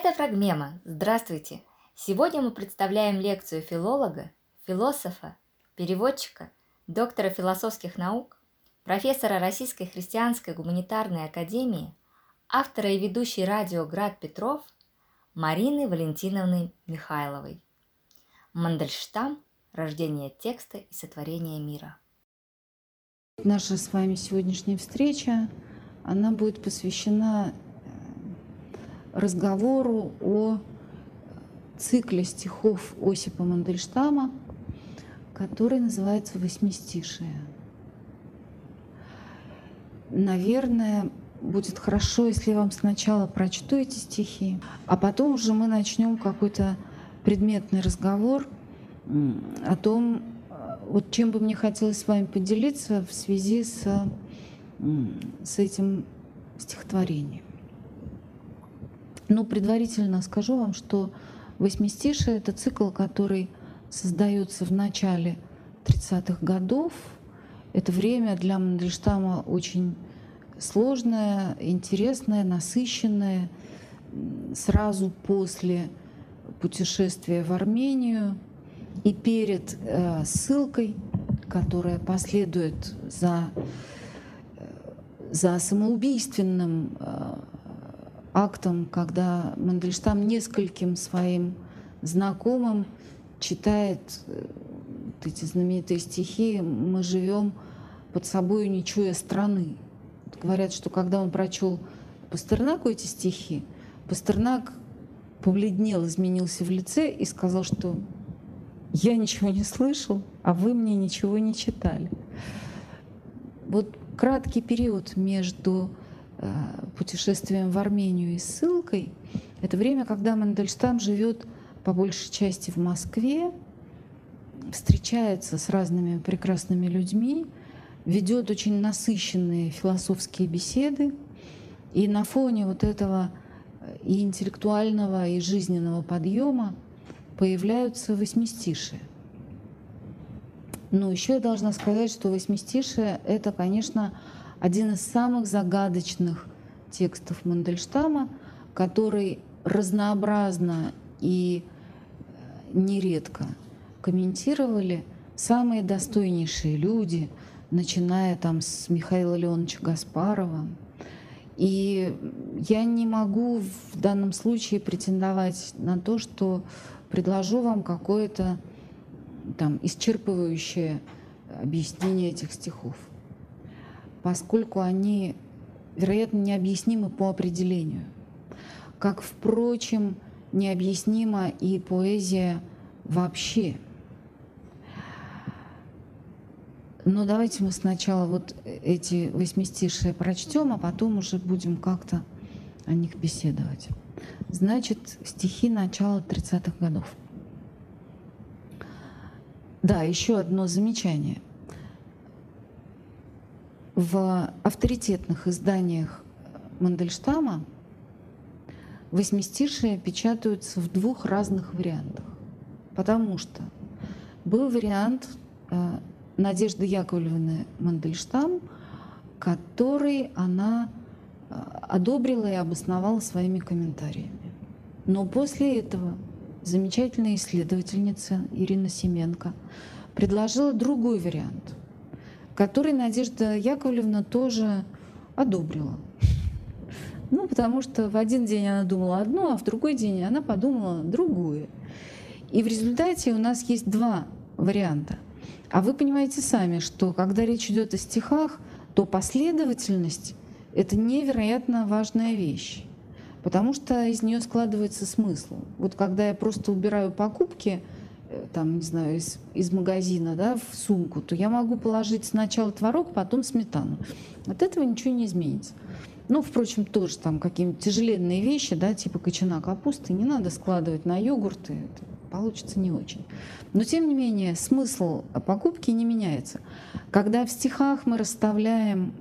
Это Фрагмема. Здравствуйте! Сегодня мы представляем лекцию филолога, философа, переводчика, доктора философских наук, профессора Российской христианской гуманитарной академии, автора и ведущей радио «Град Петров» Марины Валентиновны Михайловой. Мандельштам «Рождение текста и сотворение мира». Наша с вами сегодняшняя встреча, она будет посвящена разговору о цикле стихов Осипа Мандельштама, который называется «Восьмистишие». Наверное, будет хорошо, если я вам сначала прочту эти стихи, а потом уже мы начнем какой-то предметный разговор о том, вот чем бы мне хотелось с вами поделиться в связи с, с этим стихотворением. Ну, предварительно скажу вам, что «Восьмистишие» — это цикл, который создается в начале 30-х годов. Это время для Мандельштама очень сложное, интересное, насыщенное. Сразу после путешествия в Армению и перед э, ссылкой, которая последует за, э, за самоубийственным э, актом, когда Мандельштам нескольким своим знакомым читает э, вот эти знаменитые стихи «Мы живем под собой, не чуя страны». Говорят, что когда он прочел Пастернаку эти стихи, Пастернак побледнел, изменился в лице и сказал, что я ничего не слышал, а вы мне ничего не читали. Вот краткий период между Э, путешествием в Армению и ссылкой, это время, когда Мандельштам живет по большей части в Москве, встречается с разными прекрасными людьми, ведет очень насыщенные философские беседы, и на фоне вот этого э, и интеллектуального, и жизненного подъема появляются восьмистишие. Но еще я должна сказать, что восьмистишие — это, конечно, один из самых загадочных текстов Мандельштама, который разнообразно и э, нередко комментировали самые достойнейшие люди, начиная там с Михаила Леоновича Гаспарова. И я не могу в данном случае претендовать на то, что предложу вам какое-то там исчерпывающее объяснение этих стихов поскольку они, вероятно, необъяснимы по определению. Как, впрочем, необъяснима и поэзия вообще. Но давайте мы сначала вот эти восьмистишие прочтем, а потом уже будем как-то о них беседовать. Значит, стихи начала 30-х годов. Да, еще одно замечание в авторитетных изданиях Мандельштама восьмистишие печатаются в двух разных вариантах. Потому что был вариант э, Надежды Яковлевны Мандельштам, который она э, одобрила и обосновала своими комментариями. Но после этого замечательная исследовательница Ирина Семенко предложила другой вариант – который Надежда Яковлевна тоже одобрила. Ну, потому что в один день она думала одно, а в другой день она подумала другое. И в результате у нас есть два варианта. А вы понимаете сами, что когда речь идет о стихах, то последовательность — это невероятно важная вещь, потому что из нее складывается смысл. Вот когда я просто убираю покупки — там, не знаю, из, из магазина да, в сумку, то я могу положить сначала творог, потом сметану. От этого ничего не изменится. Ну, впрочем, тоже там какие-нибудь тяжеленные вещи, да, типа кочана капусты, не надо складывать на йогурты, это получится не очень. Но, тем не менее, смысл покупки не меняется. Когда в стихах мы расставляем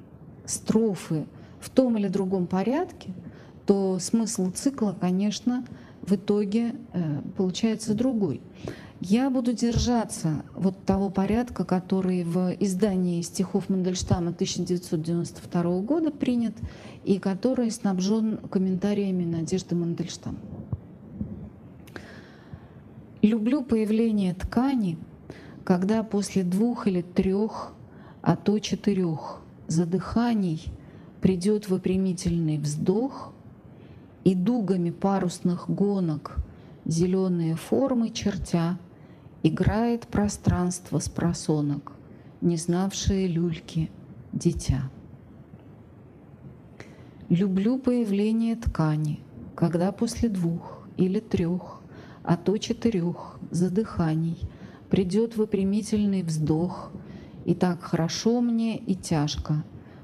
строфы в том или другом порядке, то смысл цикла, конечно, в итоге э, получается другой. Я буду держаться вот того порядка, который в издании стихов Мандельштама 1992 года принят и который снабжен комментариями Надежды Мандельштам. Люблю появление ткани, когда после двух или трех, а то четырех задыханий придет выпрямительный вздох, и дугами парусных гонок зеленые формы чертя играет пространство с просонок, не знавшие люльки дитя. Люблю появление ткани, когда после двух или трех, а то четырех задыханий придет выпрямительный вздох, и так хорошо мне и тяжко,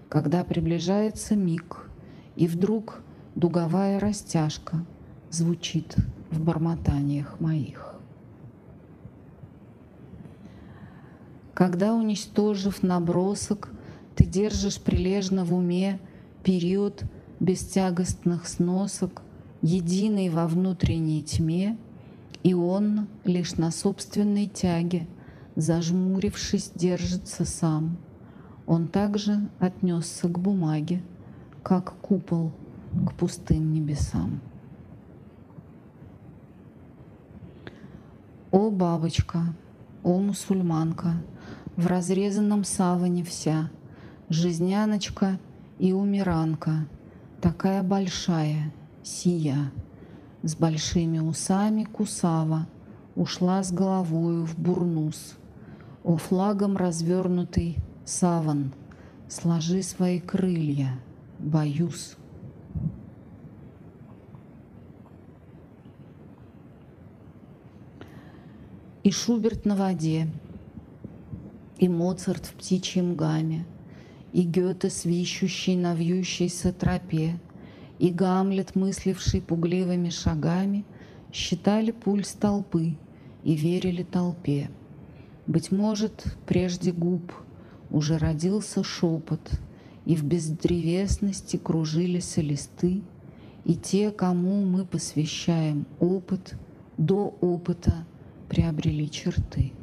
когда приближается миг, и вдруг дуговая растяжка звучит в бормотаниях моих. Когда, уничтожив набросок, ты держишь прилежно в уме период бестягостных сносок, единый во внутренней тьме, и он лишь на собственной тяге, зажмурившись, держится сам. Он также отнесся к бумаге, как купол к пустым небесам. О, бабочка, о, мусульманка, в разрезанном саване вся, Жизняночка и умиранка, такая большая, сия, С большими усами кусава, ушла с головою в бурнус. О, флагом развернутый саван, сложи свои крылья, боюсь. И Шуберт на воде, и Моцарт в птичьем гаме, и Гёте, свищущий на вьющейся тропе, и Гамлет, мысливший пугливыми шагами, считали пульс толпы и верили толпе. Быть может, прежде губ уже родился шепот, и в бездревесности кружились листы, и те, кому мы посвящаем опыт, до опыта приобрели черты.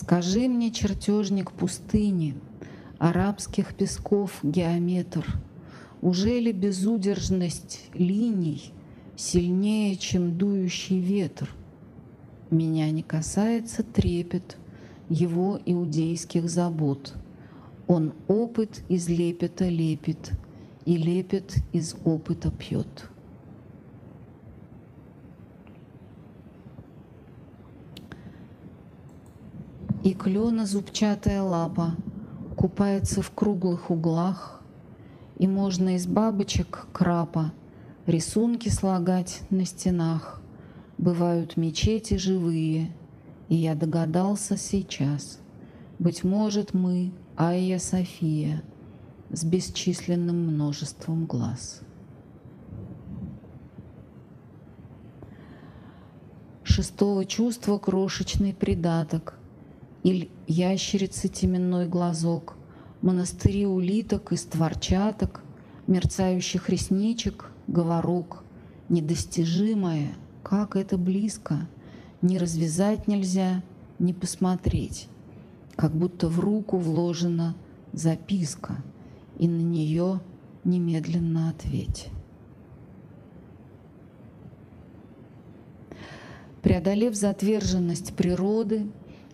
Скажи мне, чертежник пустыни, арабских песков геометр, уже ли безудержность линий сильнее, чем дующий ветер? Меня не касается трепет его иудейских забот. Он опыт из лепета лепит, и лепет из опыта пьет. И клена зубчатая лапа купается в круглых углах, И можно из бабочек крапа рисунки слагать на стенах. Бывают мечети живые, и я догадался сейчас. Быть может, мы, Айя София, с бесчисленным множеством глаз. Шестого чувства крошечный придаток, или ящерицы теменной глазок, монастыри улиток и створчаток, мерцающих ресничек, говорок, недостижимое, как это близко, не развязать нельзя, не посмотреть, как будто в руку вложена записка, и на нее немедленно ответь. Преодолев затверженность природы,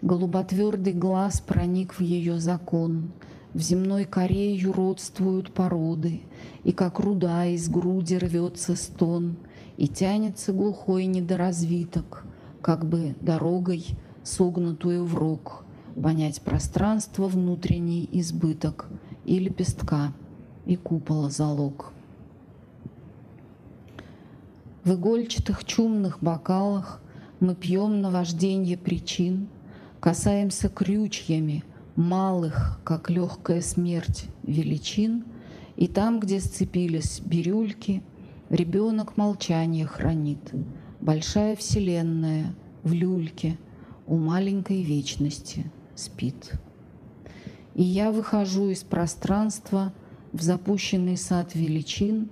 Голуботвердый глаз проник в ее закон. В земной коре юродствуют породы, И как руда из груди рвется стон, И тянется глухой недоразвиток, Как бы дорогой, согнутую в рог, Понять пространство внутренний избыток И лепестка, и купола залог. В игольчатых чумных бокалах Мы пьем наважденье причин — Касаемся крючьями малых, как легкая смерть, величин, и там, где сцепились бирюльки, ребенок молчание хранит. Большая вселенная в люльке у маленькой вечности спит. И я выхожу из пространства в запущенный сад величин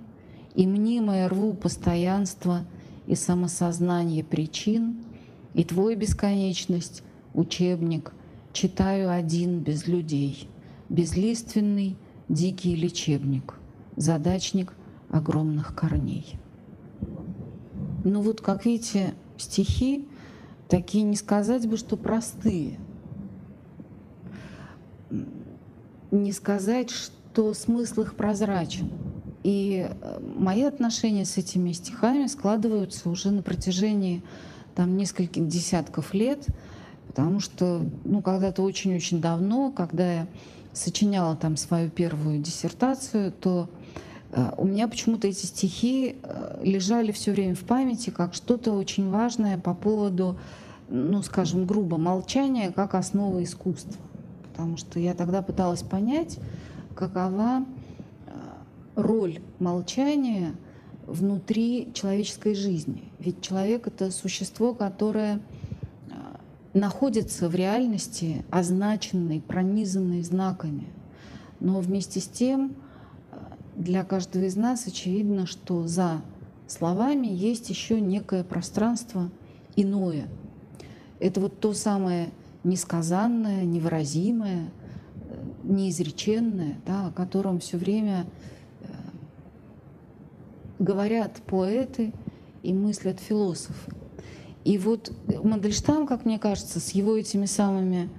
и мнимое рву постоянство и самосознание причин, и твой бесконечность, учебник, читаю один без людей, безлиственный дикий лечебник, задачник огромных корней. Ну вот, как видите, стихи такие не сказать бы, что простые. Не сказать, что смысл их прозрачен. И э, мои отношения с этими стихами складываются уже на протяжении там, нескольких десятков лет, потому что ну, когда-то очень-очень давно, когда я сочиняла там свою первую диссертацию, то э, у меня почему-то эти стихи э, лежали все время в памяти как что-то очень важное по поводу, ну, скажем, грубо, молчания как основа искусства. Потому что я тогда пыталась понять, какова роль молчания внутри человеческой жизни. Ведь человек — это существо, которое находится в реальности, означенной, пронизанной знаками. Но вместе с тем для каждого из нас очевидно, что за словами есть еще некое пространство иное. Это вот то самое несказанное, невыразимое, э, неизреченное, да, о котором все время говорят поэты и мыслят философы. И вот Мандельштам, как мне кажется, с его этими самыми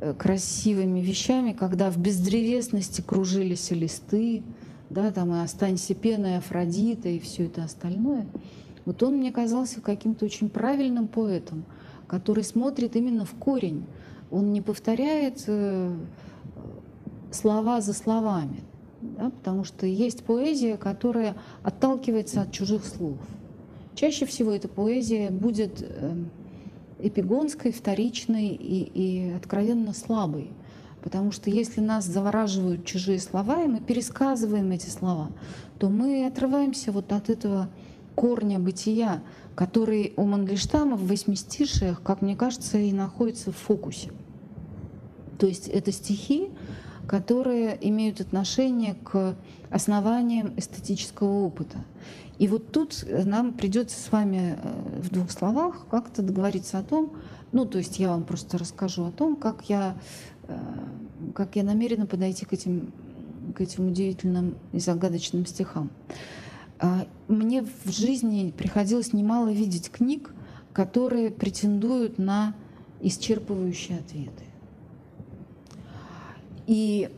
э, красивыми вещами, когда в бездревесности кружились листы, да, там и «Останься пеной Афродита» и все это остальное, вот он мне казался каким-то очень правильным поэтом, который смотрит именно в корень. Он не повторяет э, слова за словами да, потому что есть поэзия, которая отталкивается от чужих слов. Чаще всего эта поэзия будет эм, эпигонской, вторичной и, и откровенно слабой. Потому что если нас завораживают чужие слова, и мы пересказываем эти слова, то мы отрываемся вот от этого корня бытия, который у Мандельштама в восьмистишиях, как мне кажется, и находится в фокусе. То есть это стихи, которые имеют отношение к основаниям эстетического опыта. И вот тут нам придется с вами э, в двух словах как-то договориться о том, ну, то есть я вам просто расскажу о том, как я, э, как я намерена подойти к этим, к этим удивительным и загадочным стихам. А, мне в жизни приходилось немало видеть книг, которые претендуют на исчерпывающие ответы. И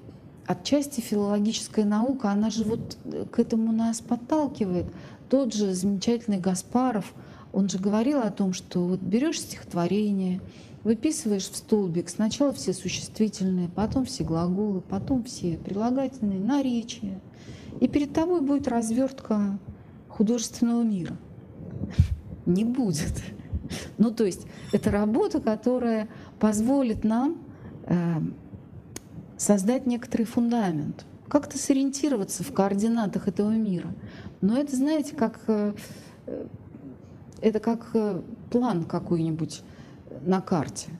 отчасти филологическая наука, она же вот к этому нас подталкивает. Тот же замечательный Гаспаров, он же говорил о том, что вот берешь стихотворение, выписываешь в столбик сначала все существительные, потом все глаголы, потом все прилагательные, наречия. И перед тобой будет развертка художественного мира. Не будет. Ну, то есть это работа, которая позволит нам э, создать некоторый фундамент, как-то сориентироваться в координатах этого мира. Но это, знаете, как э, это как э, план какой-нибудь на карте.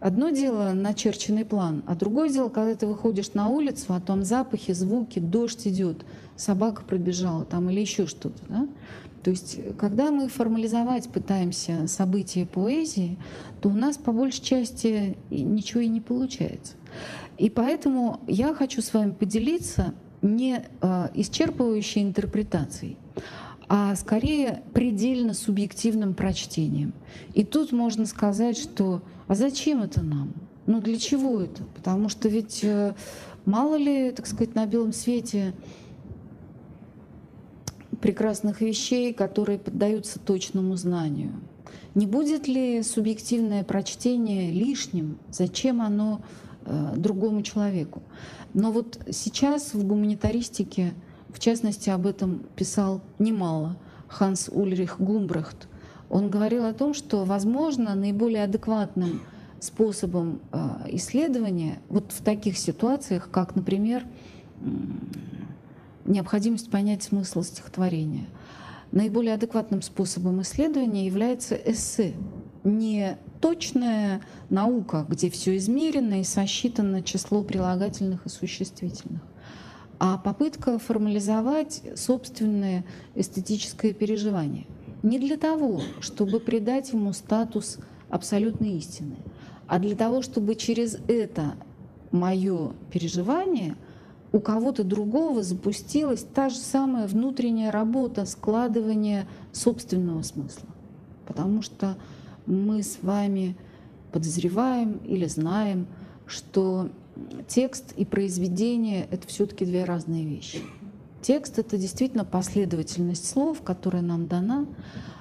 Одно дело начерченный план, а другое дело, когда ты выходишь на улицу, а там запахи, звуки, дождь идет, собака пробежала там или еще что-то. Да? То есть, когда мы формализовать пытаемся события поэзии, то у нас по большей части ничего и не получается. И поэтому я хочу с вами поделиться не э, исчерпывающей интерпретацией, а скорее предельно субъективным прочтением. И тут можно сказать, что а зачем это нам? Ну для чего это? Потому что ведь э, мало ли, так сказать, на белом свете прекрасных вещей, которые поддаются точному знанию. Не будет ли субъективное прочтение лишним? Зачем оно другому человеку. Но вот сейчас в гуманитаристике, в частности, об этом писал немало Ханс Ульрих Гумбрехт. Он говорил о том, что, возможно, наиболее адекватным способом э, исследования вот в таких ситуациях, как, например, необходимость понять смысл стихотворения, наиболее адекватным способом исследования является эссе, не точная наука, где все измерено и сосчитано число прилагательных и существительных, а попытка формализовать собственное эстетическое переживание. Не для того, чтобы придать ему статус абсолютной истины, а для того, чтобы через это мое переживание у кого-то другого запустилась та же самая внутренняя работа складывания собственного смысла. Потому что мы с вами подозреваем или знаем, что текст и произведение — это все таки две разные вещи. Текст — это действительно последовательность слов, которая нам дана,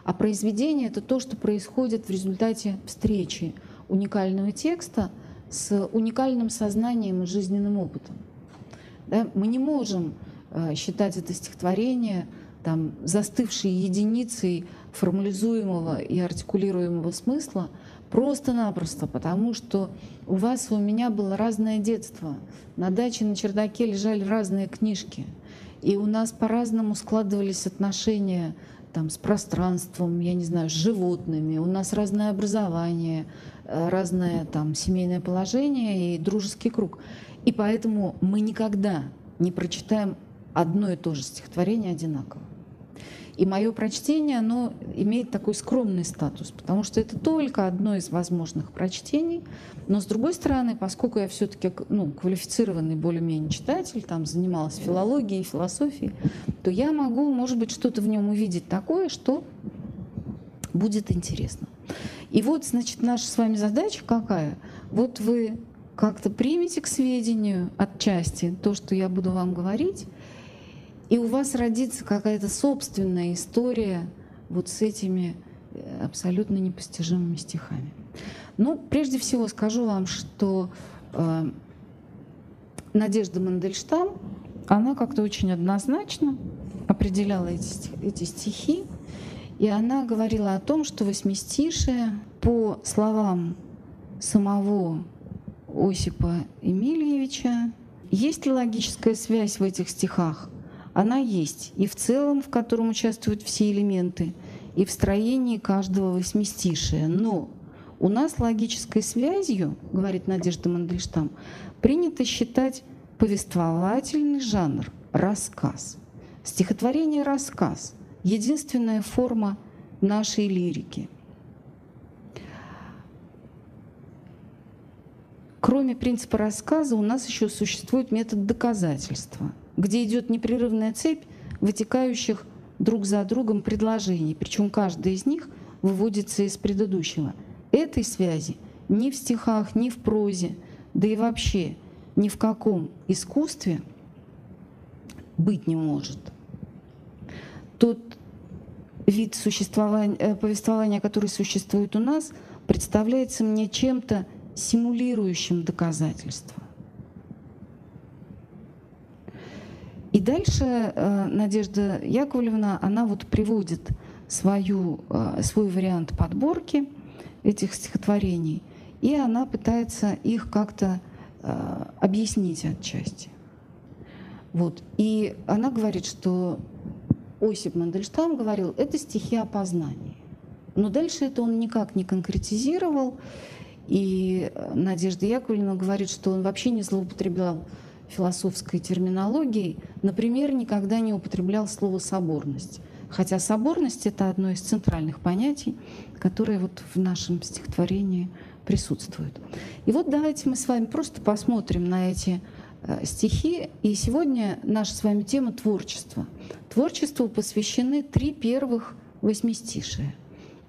а произведение — это то, что происходит в результате встречи уникального текста с уникальным сознанием и жизненным опытом. Да? Мы не можем э, считать это стихотворение там, застывшей единицей формализуемого и артикулируемого смысла просто-напросто, потому что у вас и у меня было разное детство. На даче на чердаке лежали разные книжки. И у нас по-разному складывались отношения там, с пространством, я не знаю, с животными. У нас разное образование, э, разное там, семейное положение и дружеский круг. И поэтому мы никогда не прочитаем одно и то же стихотворение одинаково. И мое прочтение, оно имеет такой скромный статус, потому что это только одно из возможных прочтений. Но с другой стороны, поскольку я все-таки ну, квалифицированный более-менее читатель, там занималась филологией, философией, то я могу, может быть, что-то в нем увидеть такое, что будет интересно. И вот, значит, наша с вами задача какая? Вот вы как-то примете к сведению отчасти то, что я буду вам говорить, и у вас родится какая-то собственная история вот с этими э, абсолютно непостижимыми стихами. Ну, прежде всего скажу вам, что э, Надежда Мандельштам, она как-то очень однозначно определяла эти, эти стихи, и она говорила о том, что восьмистишие, по словам самого Осипа Емельевича, есть ли логическая связь в этих стихах? Она есть и в целом, в котором участвуют все элементы, и в строении каждого восьмистишия. Но у нас логической связью, говорит Надежда Мандельштам, принято считать повествовательный жанр, рассказ. Стихотворение — рассказ, единственная форма нашей лирики. Кроме принципа рассказа у нас еще существует метод доказательства — где идет непрерывная цепь вытекающих друг за другом предложений, причем каждая из них выводится из предыдущего. Этой связи ни в стихах, ни в прозе, да и вообще ни в каком искусстве быть не может. Тот вид существования, э, повествования, который существует у нас, представляется мне чем-то симулирующим доказательство. И дальше э, Надежда Яковлевна, она вот приводит свою, э, свой вариант подборки этих стихотворений, и она пытается их как-то э, объяснить отчасти. Вот. И она говорит, что Осип Мандельштам говорил, это стихи опознания. Но дальше это он никак не конкретизировал, и Надежда Яковлевна говорит, что он вообще не злоупотреблял философской терминологией, например, никогда не употреблял слово «соборность». Хотя соборность — это одно из центральных понятий, которое вот в нашем стихотворении присутствует. И вот давайте мы с вами просто посмотрим на эти э, стихи. И сегодня наша с вами тема — творчество. Творчеству посвящены три первых восьмистишия.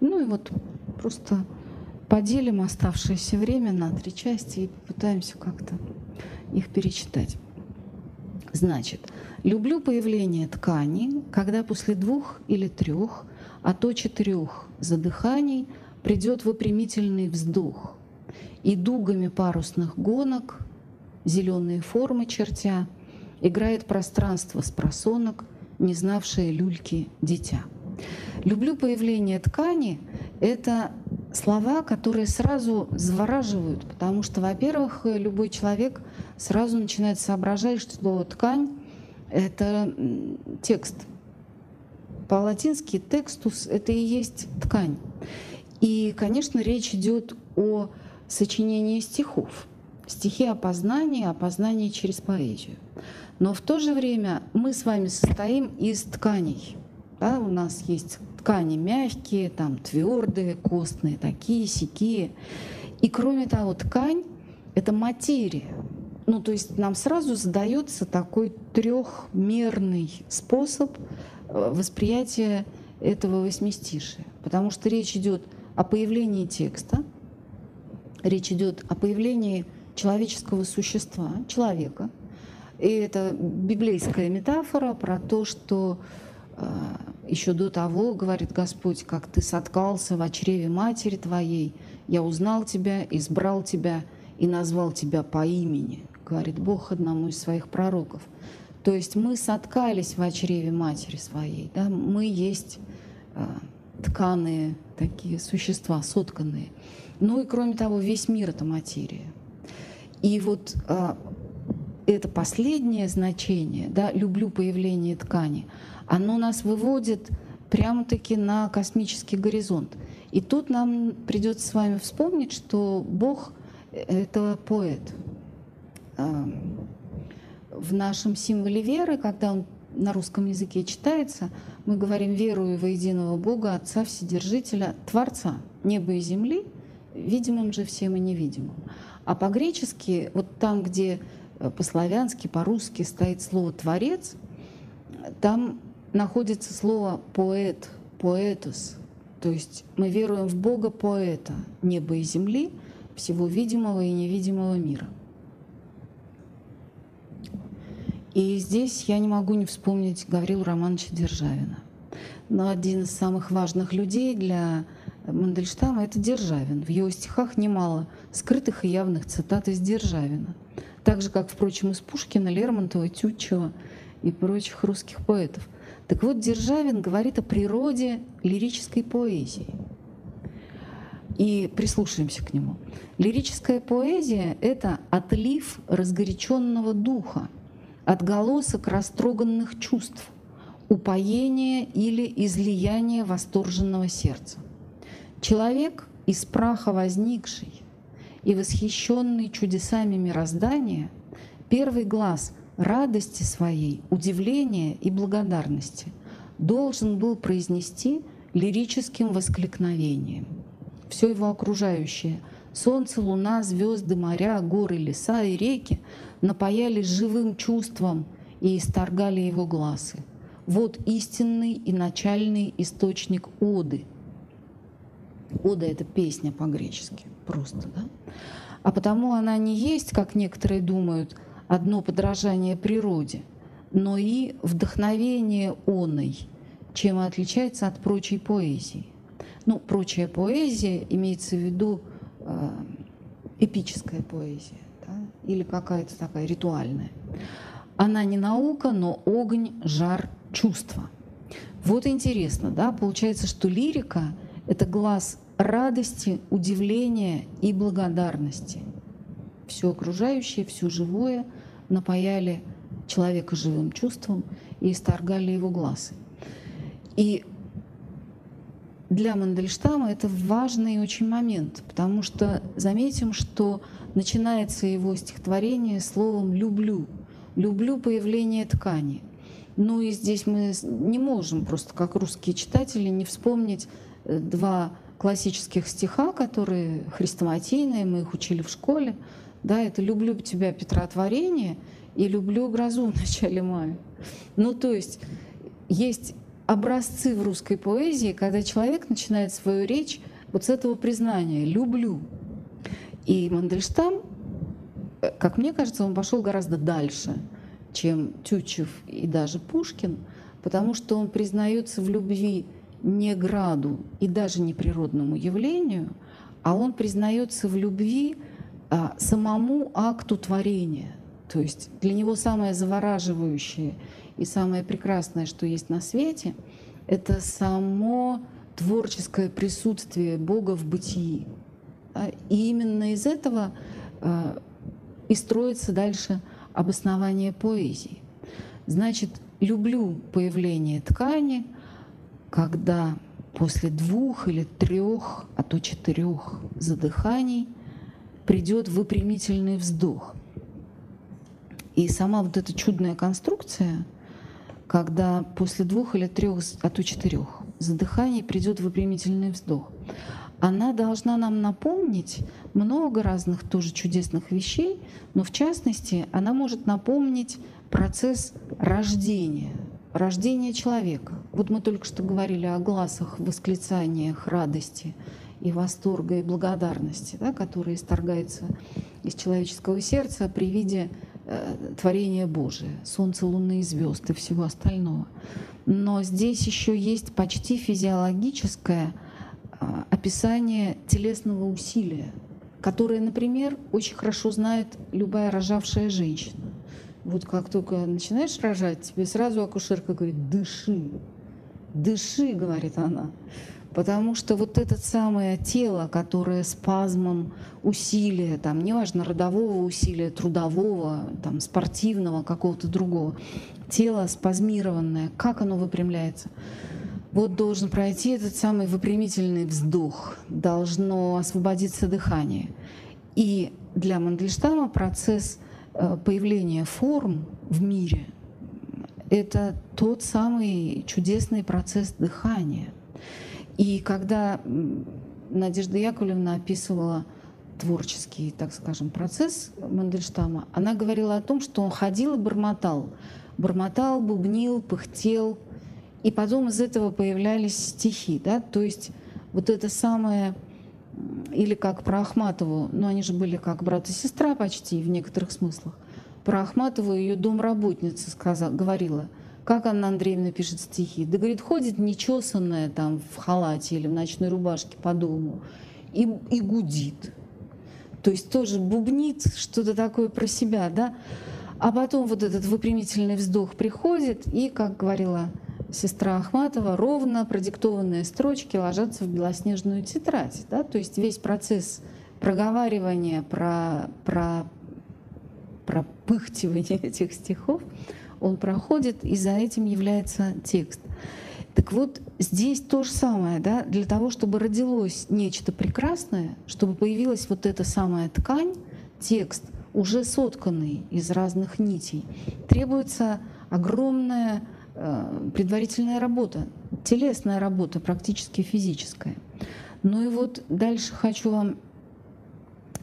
Ну и вот просто поделим оставшееся время на три части и попытаемся как-то их перечитать. Значит, люблю появление ткани, когда после двух или трех, а то четырех задыханий придет выпрямительный вздох, и дугами парусных гонок, зеленые формы чертя, играет пространство с просонок, не знавшее люльки дитя. Люблю появление ткани — это слова, которые сразу завораживают, потому что, во-первых, любой человек сразу начинает соображать, что ткань — это текст. По-латински текстус — это и есть ткань. И, конечно, речь идет о сочинении стихов. стихи о познании, о познании через поэзию. Но в то же время мы с вами состоим из тканей. Да, у нас есть ткани мягкие, там твердые, костные, такие, сякие. И кроме того, ткань — это материя. Ну, то есть нам сразу задается такой трехмерный способ э, восприятия этого восьмистишия. Потому что речь идет о появлении текста, речь идет о появлении человеческого существа, человека. И это библейская метафора про то, что э, еще до того, говорит Господь, как ты соткался в чреве матери твоей, я узнал тебя, избрал тебя и назвал тебя по имени, говорит Бог одному из своих пророков. То есть мы соткались в чреве матери своей, да? мы есть э, тканые такие существа, сотканные. Ну и кроме того, весь мир — это материя. И вот э, это последнее значение, да, люблю появление ткани, оно нас выводит прямо-таки на космический горизонт. И тут нам придется с вами вспомнить, что Бог — это поэт. В нашем символе веры, когда он на русском языке читается, мы говорим «верую во единого Бога, Отца Вседержителя, Творца неба и земли, видимым же всем и невидимым». А по-гречески, вот там, где э, по-славянски, по-русски стоит слово «творец», там находится слово «поэт», «поэтус». То есть мы веруем в Бога поэта неба и земли, всего видимого и невидимого мира. И здесь я не могу не вспомнить Гаврила Романовича Державина. Но один из самых важных людей для Мандельштама — это Державин. В его стихах немало скрытых и явных цитат из Державина. Так же, как, впрочем, из Пушкина, Лермонтова, Тютчева и прочих русских поэтов. Так вот, Державин говорит о природе лирической поэзии. И прислушаемся к нему. Лирическая поэзия — это отлив разгоряченного духа, отголосок растроганных чувств, упоение или излияние восторженного сердца. Человек, из праха возникший и восхищенный чудесами мироздания, первый глаз — радости своей, удивления и благодарности должен был произнести лирическим воскликновением. Все его окружающее — солнце, луна, звезды, моря, горы, леса и реки — напаялись живым чувством и исторгали его глазы. Вот истинный и начальный источник оды. Ода — это песня по-гречески, просто, да? А потому она не есть, как некоторые думают, одно подражание природе, но и вдохновение оной, чем отличается от прочей поэзии. Ну, прочая поэзия имеется в виду э, эпическая поэзия да? или какая-то такая ритуальная. Она не наука, но огонь, жар, чувство. Вот интересно, да, получается, что лирика — это глаз радости, удивления и благодарности — все окружающее, все живое напаяли человека живым чувством и исторгали его глазы. И для Мандельштама это важный очень момент, потому что заметим, что начинается его стихотворение словом «люблю». «Люблю появление ткани». Ну и здесь мы не можем просто, как русские читатели, не вспомнить э, два классических стиха, которые хрестоматийные, мы их учили в школе. Да, это «люблю тебя, Петра Творение» и «люблю грозу в начале мая». Ну, то есть есть образцы в русской поэзии, когда человек начинает свою речь вот с этого признания «люблю». И Мандельштам, э, как мне кажется, он пошел гораздо дальше, чем Тютчев и даже Пушкин, потому что он признается в любви не граду и даже не природному явлению, а он признается в любви а, самому акту творения. То есть для него самое завораживающее и самое прекрасное, что есть на свете, это само творческое присутствие Бога в бытии. И именно из этого а, и строится дальше обоснование поэзии. Значит, люблю появление ткани, когда после двух или трех, а то четырех задыханий – придет выпрямительный вздох. И сама вот эта чудная конструкция, когда после двух или трех, а то четырех задыханий придет выпрямительный вздох, она должна нам напомнить много разных тоже чудесных вещей, но в частности она может напомнить процесс рождения, рождения человека. Вот мы только что говорили о глазах, восклицаниях радости и восторга и благодарности, да, которые исторгаются из человеческого сердца при виде э, творения Божия, солнца, луны и звезд и всего остального. Но здесь еще есть почти физиологическое э, описание телесного усилия, которое, например, очень хорошо знает любая рожавшая женщина. Вот как только начинаешь рожать, тебе сразу акушерка говорит, дыши, дыши, говорит она. Потому что вот это самое тело, которое спазмом усилия, там, неважно, родового усилия, трудового, там, спортивного, какого-то другого, тело спазмированное, как оно выпрямляется? Вот должен пройти этот самый выпрямительный вздох, должно освободиться дыхание. И для Мандельштама процесс Э, появление форм в мире — это тот самый чудесный процесс дыхания. И когда Надежда Яковлевна описывала творческий, так скажем, процесс Мандельштама, она говорила о том, что он ходил и бормотал. Бормотал, бубнил, пыхтел, и потом из этого появлялись стихи. Да? То есть вот это самое или как про Ахматову, но они же были как брат и сестра почти в некоторых смыслах. Про Ахматову ее домработница сказала, говорила, как Анна Андреевна пишет стихи. Да, говорит, ходит нечесанная там в халате или в ночной рубашке по дому и, и гудит. То есть тоже бубнит что-то такое про себя, да. А потом вот этот выпрямительный вздох приходит, и, как говорила сестра Ахматова, ровно продиктованные строчки ложатся в белоснежную тетрадь. Да? То есть весь процесс проговаривания, про, про, пропыхтивания этих стихов, он проходит, и за этим является текст. Так вот, здесь то же самое, да, для того, чтобы родилось нечто прекрасное, чтобы появилась вот эта самая ткань, текст, уже сотканный из разных нитей, требуется огромная предварительная работа, телесная работа, практически физическая. Ну и вот дальше хочу вам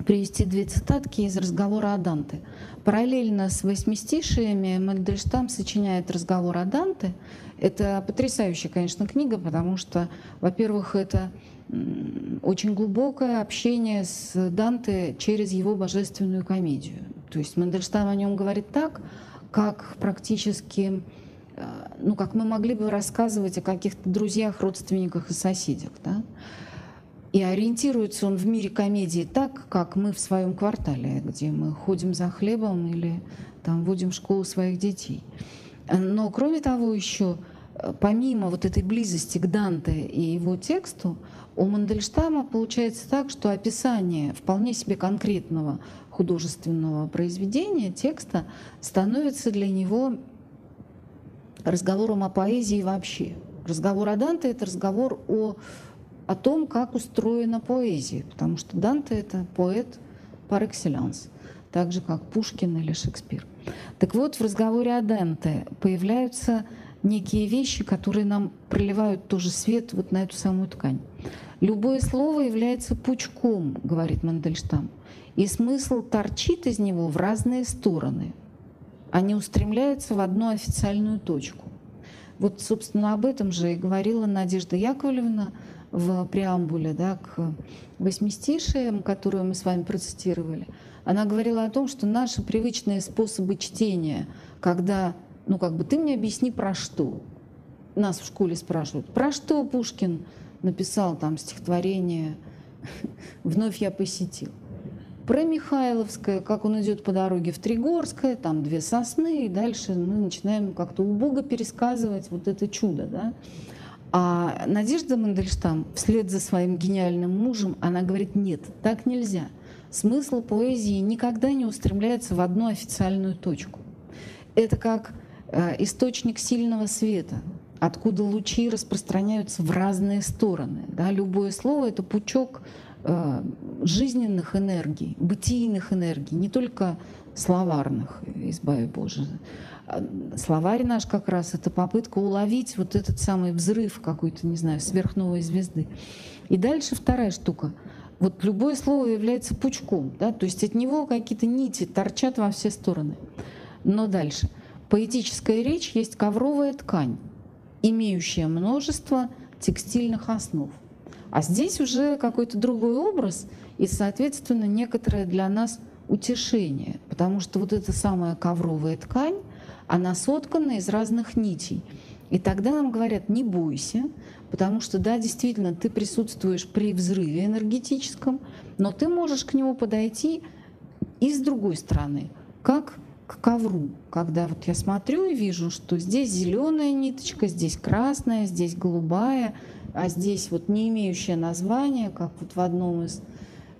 привести две цитатки из разговора о Данте. Параллельно с восьмистишиями Мандельштам сочиняет разговор о Данте. Это потрясающая, конечно, книга, потому что, во-первых, это очень глубокое общение с Данте через его божественную комедию. То есть Мандельштам о нем говорит так, как практически Э, ну, как мы могли бы рассказывать о каких-то друзьях, родственниках и соседях, да? И ориентируется он в мире комедии так, как мы в своем квартале, где мы ходим за хлебом или там водим в школу своих детей. Но кроме того еще, э, помимо вот этой близости к Данте и его тексту, у Мандельштама получается так, что описание вполне себе конкретного художественного произведения, текста, становится для него разговором о поэзии вообще. Разговор о Данте — это разговор о, о том, как устроена поэзия, потому что Данте — это поэт par excellence, так же, как Пушкин или Шекспир. Так вот, в разговоре о Данте появляются некие вещи, которые нам проливают тоже свет вот на эту самую ткань. Любое слово является пучком, говорит Мандельштам, и смысл торчит из него в разные стороны — они устремляются в одну официальную точку. Вот, собственно, об этом же и говорила Надежда Яковлевна в преамбуле да, к восьмистишиям, которую мы с вами процитировали. Она говорила о том, что наши привычные способы чтения, когда, ну как бы, ты мне объясни про что. Нас в школе спрашивают, про что Пушкин написал там стихотворение «Вновь я посетил» про Михайловское, как он идет по дороге в Тригорское, там две сосны, и дальше мы начинаем как-то убого пересказывать вот это чудо. Да? А Надежда Мандельштам вслед за своим гениальным мужем, она говорит, нет, так нельзя. Смысл поэзии никогда не устремляется в одну официальную точку. Это как э, источник сильного света, откуда лучи распространяются в разные стороны. Да? Любое слово — это пучок жизненных энергий, бытийных энергий, не только словарных, избави Боже. А, словарь наш как раз это попытка уловить вот этот самый взрыв какой-то, не знаю, сверхновой звезды. И дальше вторая штука. Вот любое слово является пучком, да, то есть от него какие-то нити торчат во все стороны. Но дальше. Поэтическая речь есть ковровая ткань, имеющая множество текстильных основ. А здесь уже какой-то другой образ и, соответственно, некоторое для нас утешение, потому что вот эта самая ковровая ткань, она соткана из разных нитей. И тогда нам говорят, не бойся, потому что, да, действительно, ты присутствуешь при взрыве энергетическом, но ты можешь к нему подойти и с другой стороны, как к ковру, когда вот я смотрю и вижу, что здесь зеленая ниточка, здесь красная, здесь голубая, а здесь вот не имеющее названия, как вот в одном из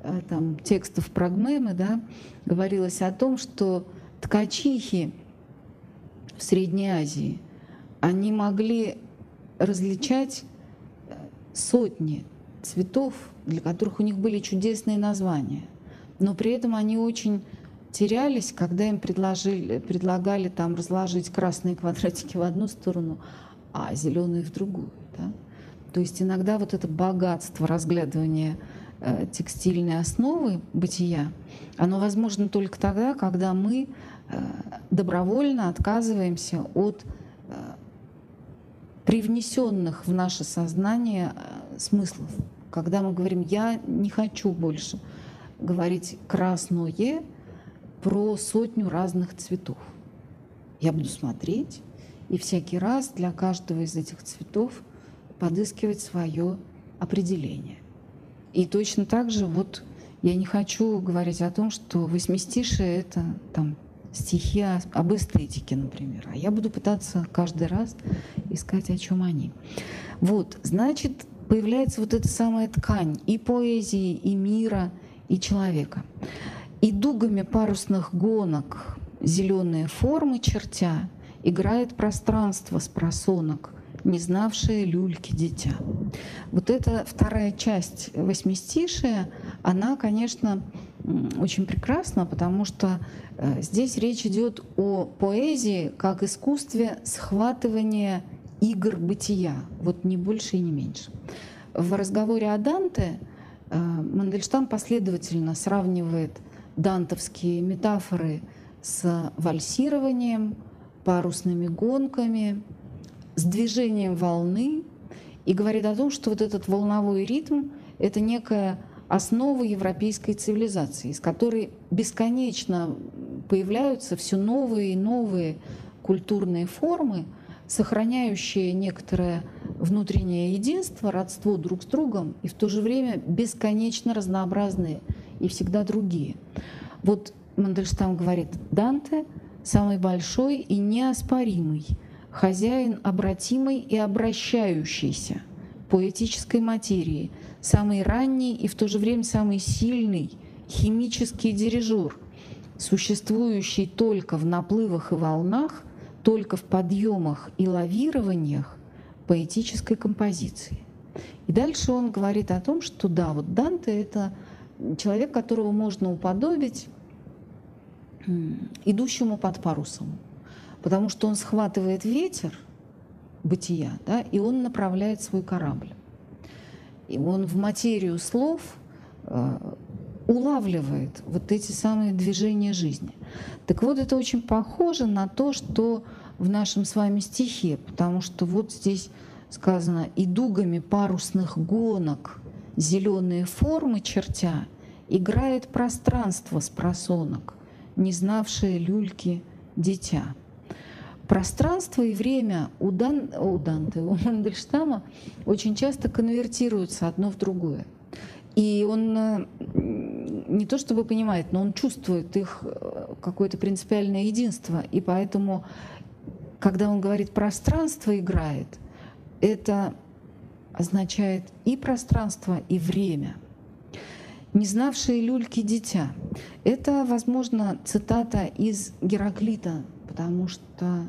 э, там, текстов Прагмемы, да, говорилось о том, что ткачихи в Средней Азии, они могли различать э, сотни цветов, для которых у них были чудесные названия. Но при этом они очень терялись, когда им предложили, предлагали там разложить красные квадратики в одну сторону, а зеленые в другую. Да? То есть иногда вот это богатство разглядывания э, текстильной основы бытия, оно возможно только тогда, когда мы э, добровольно отказываемся от э, привнесенных в наше сознание смыслов. Когда мы говорим, я не хочу больше говорить красное про сотню разных цветов. Я буду смотреть, и всякий раз для каждого из этих цветов подыскивать свое определение. И точно так же вот я не хочу говорить о том, что восьмистишие — это там стихи об эстетике, например. А я буду пытаться каждый раз искать, о чем они. Вот, значит, появляется вот эта самая ткань и поэзии, и мира, и человека. И дугами парусных гонок зеленые формы чертя играет пространство с просонок — не знавшее люльки дитя. Вот эта вторая часть восьмистишия, она, конечно, очень прекрасна, потому что э, здесь речь идет о поэзии как искусстве схватывания игр бытия, вот не больше и не меньше. В разговоре о Данте э, Мандельштам последовательно сравнивает дантовские метафоры с вальсированием, парусными гонками, с движением волны и говорит о том, что вот этот волновой ритм — это некая основа европейской цивилизации, из которой бесконечно появляются все новые и новые культурные формы, сохраняющие некоторое внутреннее единство, родство друг с другом, и в то же время бесконечно разнообразные и всегда другие. Вот Мандельштам говорит, Данте — самый большой и неоспоримый — хозяин обратимой и обращающейся поэтической материи, самый ранний и в то же время самый сильный химический дирижер, существующий только в наплывах и волнах, только в подъемах и лавированиях поэтической композиции. И дальше он говорит о том, что да, вот Данте — это человек, которого можно уподобить идущему под парусом потому что он схватывает ветер бытия, да, и он направляет свой корабль. И он в материю слов э, улавливает вот эти самые движения жизни. Так вот, это очень похоже на то, что в нашем с вами стихе, потому что вот здесь сказано «и дугами парусных гонок зеленые формы чертя играет пространство с просонок, не знавшее люльки дитя». Пространство и время у, Дан, у Данте, у Мандельштама очень часто конвертируются одно в другое. И он э, не то чтобы понимает, но он чувствует их э, какое-то принципиальное единство. И поэтому, когда он говорит «пространство играет», это означает и пространство, и время. «Не знавшие люльки дитя» — это, возможно, цитата из Гераклита, потому что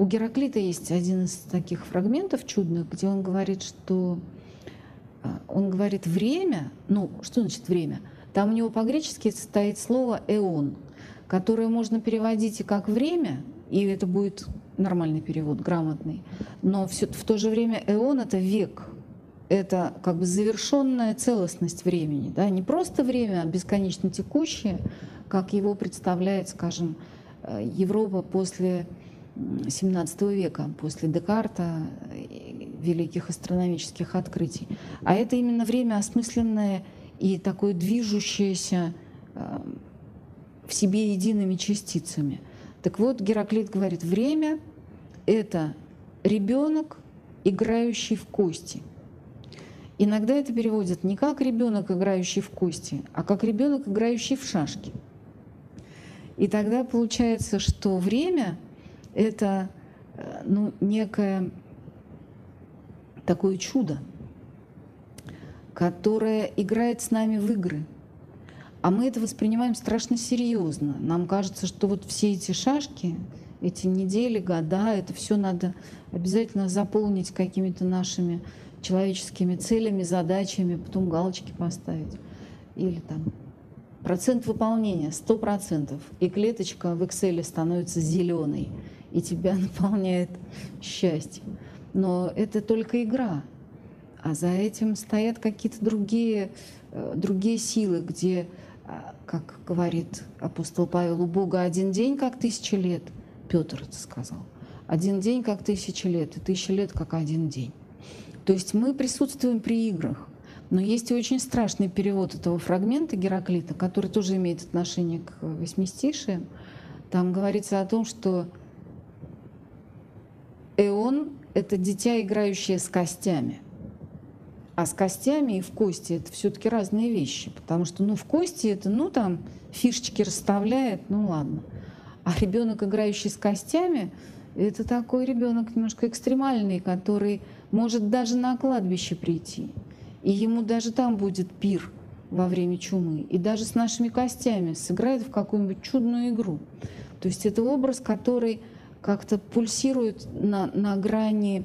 у Гераклита есть один из таких фрагментов чудных, где он говорит, что А, он говорит время, ну что значит время? Там у него по-гречески стоит слово «эон», которое можно переводить и как «время», и это будет нормальный перевод, грамотный. Но все, в то же время эон — это век, это как бы завершенная целостность времени. Да? Не просто время, а бесконечно текущее, как его представляет, скажем, э, Европа после XVII века, после Декарта, великих астрономических открытий. А это именно время осмысленное и такое движущееся э, в себе едиными частицами. Так вот, Гераклит говорит, время — это ребенок, играющий в кости. Иногда это переводят не как ребенок, играющий в кости, а как ребенок, играющий в шашки. И тогда получается, что время — это э, ну, некое такое чудо, которое играет с нами в игры. А мы это воспринимаем страшно серьезно. Нам кажется, что вот все эти шашки, эти недели, года, это все надо обязательно заполнить какими-то нашими человеческими целями, задачами, потом галочки поставить. Или там процент выполнения 100%, и клеточка в Excel становится зеленой, и тебя наполняет счастье но это только игра. А за этим стоят какие-то другие, э, другие силы, где, а, как говорит апостол Павел, у Бога один день, как тысяча лет. Петр это сказал. Один день, как тысяча лет, и тысяча лет, как один день. То есть мы присутствуем при играх. Но есть и очень страшный перевод этого фрагмента Гераклита, который тоже имеет отношение к восьмистишиям. Там говорится о том, что Эон это дитя, играющее с костями. А с костями и в кости это все-таки разные вещи, потому что ну в кости это ну там фишечки расставляет, ну ладно. А ребенок, играющий с костями, это такой ребенок немножко экстремальный, который может даже на кладбище прийти. И ему даже там будет пир во время чумы. И даже с нашими костями сыграет в какую-нибудь чудную игру. То есть это образ, который как-то пульсирует на, на грани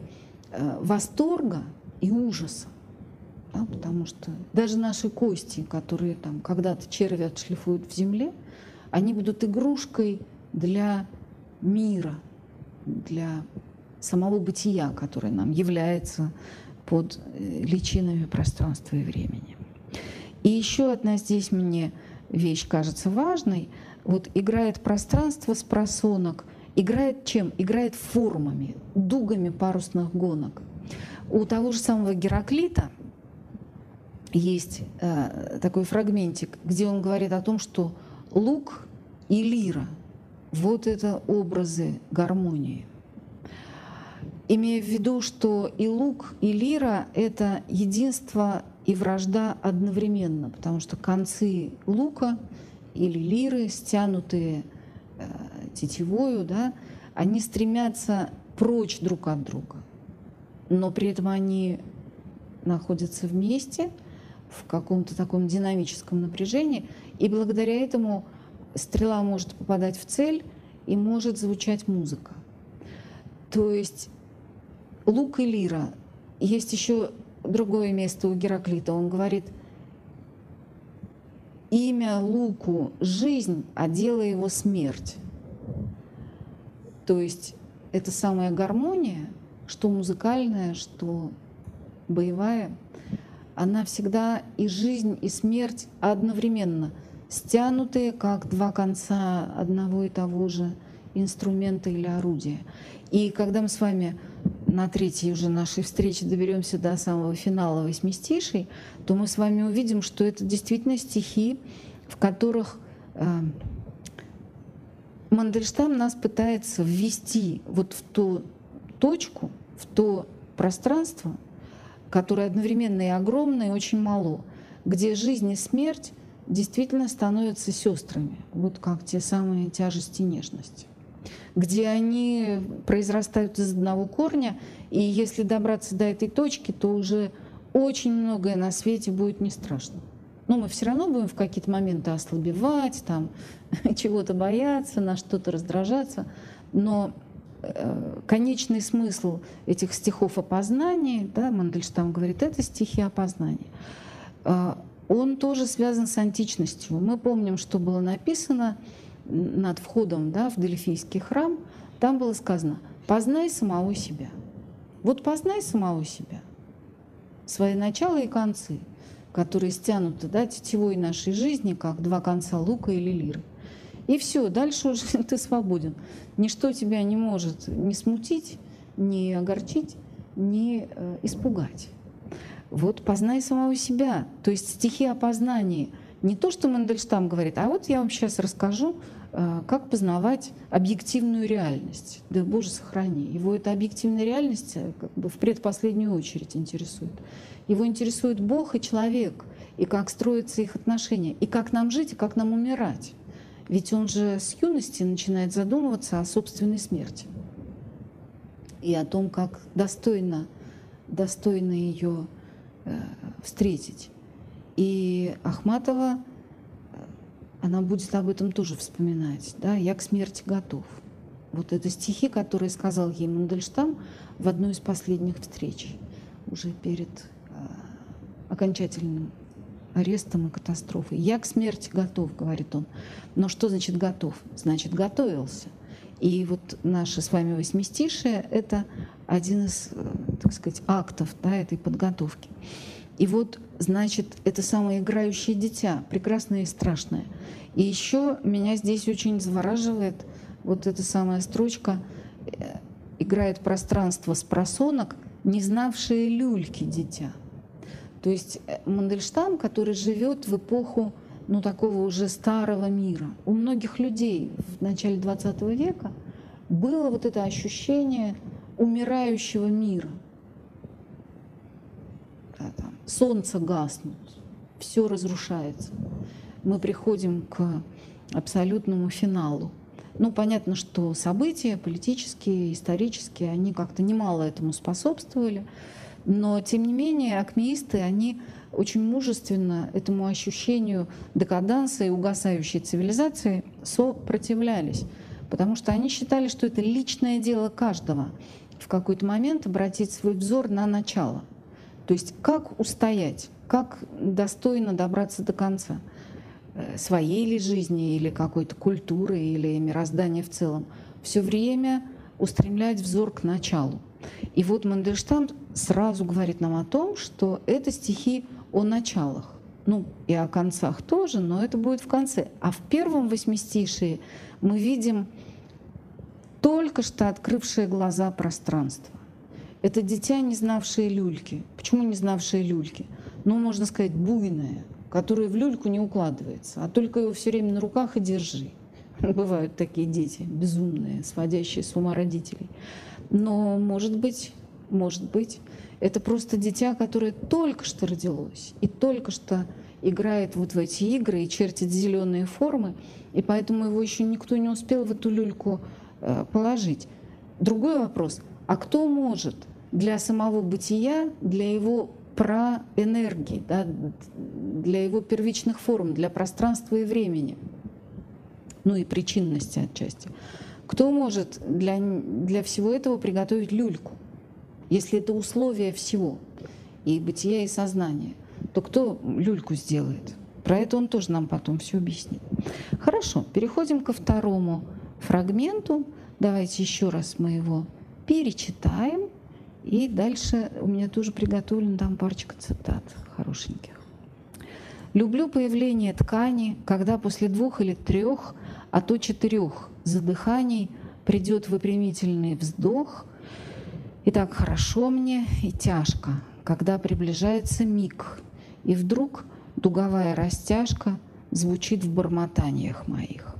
э, восторга и ужаса. Да, потому что даже наши кости, которые там когда-то черви отшлифуют в земле, они будут игрушкой для мира, для самого бытия, которое нам является под э, личинами пространства и времени. И еще одна здесь мне вещь кажется важной. Вот играет пространство с просонок – Играет чем? Играет формами, дугами парусных гонок. У того же самого Гераклита есть э, такой фрагментик, где он говорит о том, что лук и лира — вот это образы гармонии. Имея в виду, что и лук, и лира — это единство и вражда одновременно, потому что концы лука или лиры, стянутые тетивою, да, они стремятся прочь друг от друга, но при этом они находятся вместе в каком-то таком динамическом напряжении, и благодаря этому стрела может попадать в цель и может звучать музыка. То есть лук и лира. Есть еще другое место у Гераклита. Он говорит, имя луку — жизнь, а дело его — смерть. То есть это самая гармония, что музыкальная, что боевая, она всегда и жизнь, и смерть одновременно, стянутые как два конца одного и того же инструмента или орудия. И когда мы с вами на третьей уже нашей встрече доберемся до самого финала восьмистишей, то мы с вами увидим, что это действительно стихи, в которых э, Мандельштам нас пытается ввести вот в ту точку, в то пространство, которое одновременно и огромное, и очень мало, где жизнь и смерть действительно становятся сестрами, вот как те самые тяжести нежности, где они произрастают из одного корня, и если добраться до этой точки, то уже очень многое на свете будет не страшно. Но мы все равно будем в какие-то моменты ослабевать, там, чего-то бояться, на что-то раздражаться. Но э, конечный смысл этих стихов опознания, да, Мандельштам говорит, это стихи опознания, э, он тоже связан с античностью. Мы помним, что было написано над входом да, в Дельфийский храм, там было сказано «познай самого себя». Вот познай самого себя, свои начала и концы, которые стянуты да, тетивой нашей жизни, как два конца лука или лиры. И все, дальше уже ты свободен. Ничто тебя не может ни смутить, ни огорчить, ни э, испугать. Вот познай самого себя. То есть стихи о познании. Не то, что Мандельштам говорит, а вот я вам сейчас расскажу, как познавать объективную реальность. Да, Боже, сохрани. Его эта объективная реальность э, как бы в предпоследнюю очередь интересует. Его интересует Бог и человек, и как строятся их отношения, и как нам жить, и как нам умирать. Ведь он же с юности начинает задумываться о собственной смерти и о том, как достойно, достойно ее э, встретить. И Ахматова, э, она будет об этом тоже вспоминать. Да? «Я к смерти готов». Вот это стихи, которые сказал ей Мандельштам в одной из последних встреч, уже перед э, окончательным арестом и катастрофой. «Я к смерти готов», — говорит он. Но что значит «готов»? Значит, готовился. И вот наше с вами восьмистишее — это один из, э, так сказать, актов да, этой подготовки. И вот, значит, это самое играющее дитя, прекрасное и страшное. И еще меня здесь очень завораживает вот эта самая строчка э, «Играет пространство с просонок, не знавшие люльки дитя». То есть э, Мандельштам, который живет в эпоху ну, такого уже старого мира. У многих людей в начале 20 века было вот это ощущение умирающего мира. Солнце гаснут, все разрушается. Мы приходим к абсолютному финалу. Ну, понятно, что события политические, исторические, они как-то немало этому способствовали. Но, тем не менее, акмеисты, они очень мужественно этому ощущению декаданса и угасающей цивилизации сопротивлялись, потому что они считали, что это личное дело каждого в какой-то момент обратить свой взор на начало. То есть как устоять, как достойно добраться до конца э, своей ли жизни или какой-то культуры или мироздания в целом. Все время устремлять взор к началу. И вот Мандельштам сразу говорит нам о том, что это стихи о началах. Ну, и о концах тоже, но это будет в конце. А в первом восьмистишии мы видим только что открывшее глаза пространство. Это дитя, не знавшее люльки. Почему не знавшее люльки? Ну, можно сказать, буйное, которое в люльку не укладывается, а только его все время на руках и держи. Бывают такие дети, безумные, сводящие с ума родителей. Но, может быть, может быть, это просто дитя, которое только что родилось и только что играет вот в эти игры и чертит зеленые формы, и поэтому его еще никто не успел в эту люльку э, положить. Другой вопрос, а кто может для самого бытия, для его проэнергии, да, для его первичных форм, для пространства и времени, ну и причинности отчасти, кто может для, для всего этого приготовить люльку? Если это условие всего, и бытия, и сознания, то кто люльку сделает? Про это он тоже нам потом все объяснит. Хорошо, переходим ко второму фрагменту. Давайте еще раз мы его перечитаем. И дальше у меня тоже приготовлен там парочка цитат хорошеньких. Люблю появление ткани, когда после двух или трех, а то четырех задыханий придет выпрямительный вздох. И так хорошо мне и тяжко, когда приближается миг, и вдруг дуговая растяжка звучит в бормотаниях моих.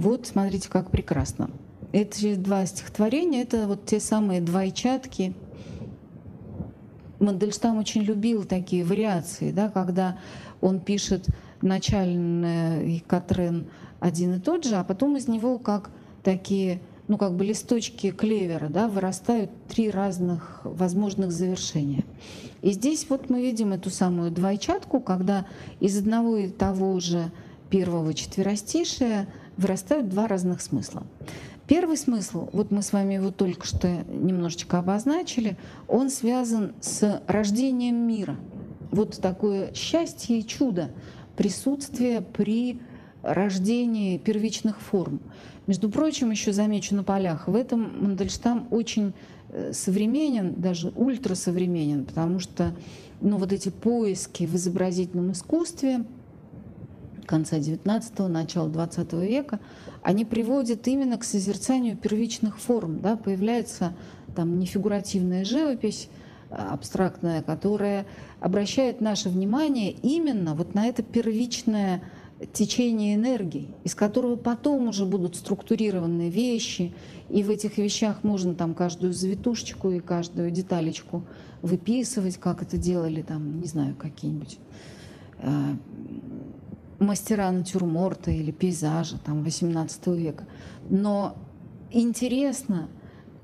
Вот смотрите, как прекрасно. Эти два стихотворения — это вот те самые двойчатки. Мандельштам очень любил такие вариации, да, когда он пишет начальный Катрен один и тот же, а потом из него как такие ну, как бы листочки клевера, да, вырастают три разных возможных завершения. И здесь вот мы видим эту самую двойчатку, когда из одного и того же первого четверостишия вырастают два разных смысла. Первый смысл, вот мы с вами его только что немножечко обозначили, он связан с рождением мира. Вот такое счастье и чудо, присутствие при рождении первичных форм. Между прочим, еще замечу на полях, в этом Мандельштам очень э, современен, даже ультрасовременен, потому что ну, вот эти поиски в изобразительном искусстве конца XIX, начала XX века, они приводят именно к созерцанию первичных форм. Да? Появляется там нефигуративная живопись, а, абстрактная, которая обращает наше внимание именно вот на это первичное течение энергии, из которого потом уже будут структурированы вещи, и в этих вещах можно там каждую завитушечку и каждую деталечку выписывать, как это делали там, не знаю, какие-нибудь э, мастера натюрморта или пейзажа там 18 века. Но интересно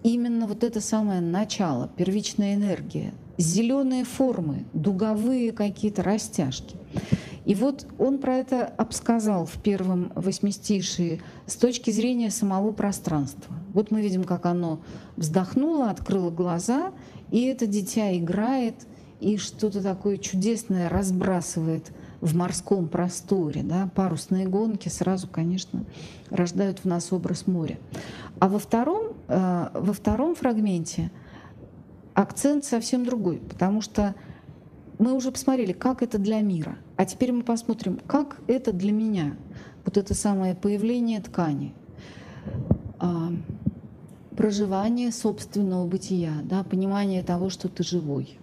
именно вот это самое начало, первичная энергия, зеленые формы, дуговые какие-то растяжки. И вот он про это обсказал в первом восьмистишии с точки зрения самого пространства. Вот мы видим, как оно вздохнуло, открыло глаза, и это дитя играет, и что-то такое чудесное разбрасывает в морском просторе. Да? Парусные гонки сразу, конечно, рождают в нас образ моря. А во втором, э, во втором фрагменте акцент совсем другой, потому что мы уже посмотрели, как это для мира. А теперь мы посмотрим, как это для меня. Вот это самое появление ткани, а, проживание собственного бытия, да, понимание того, что ты живой,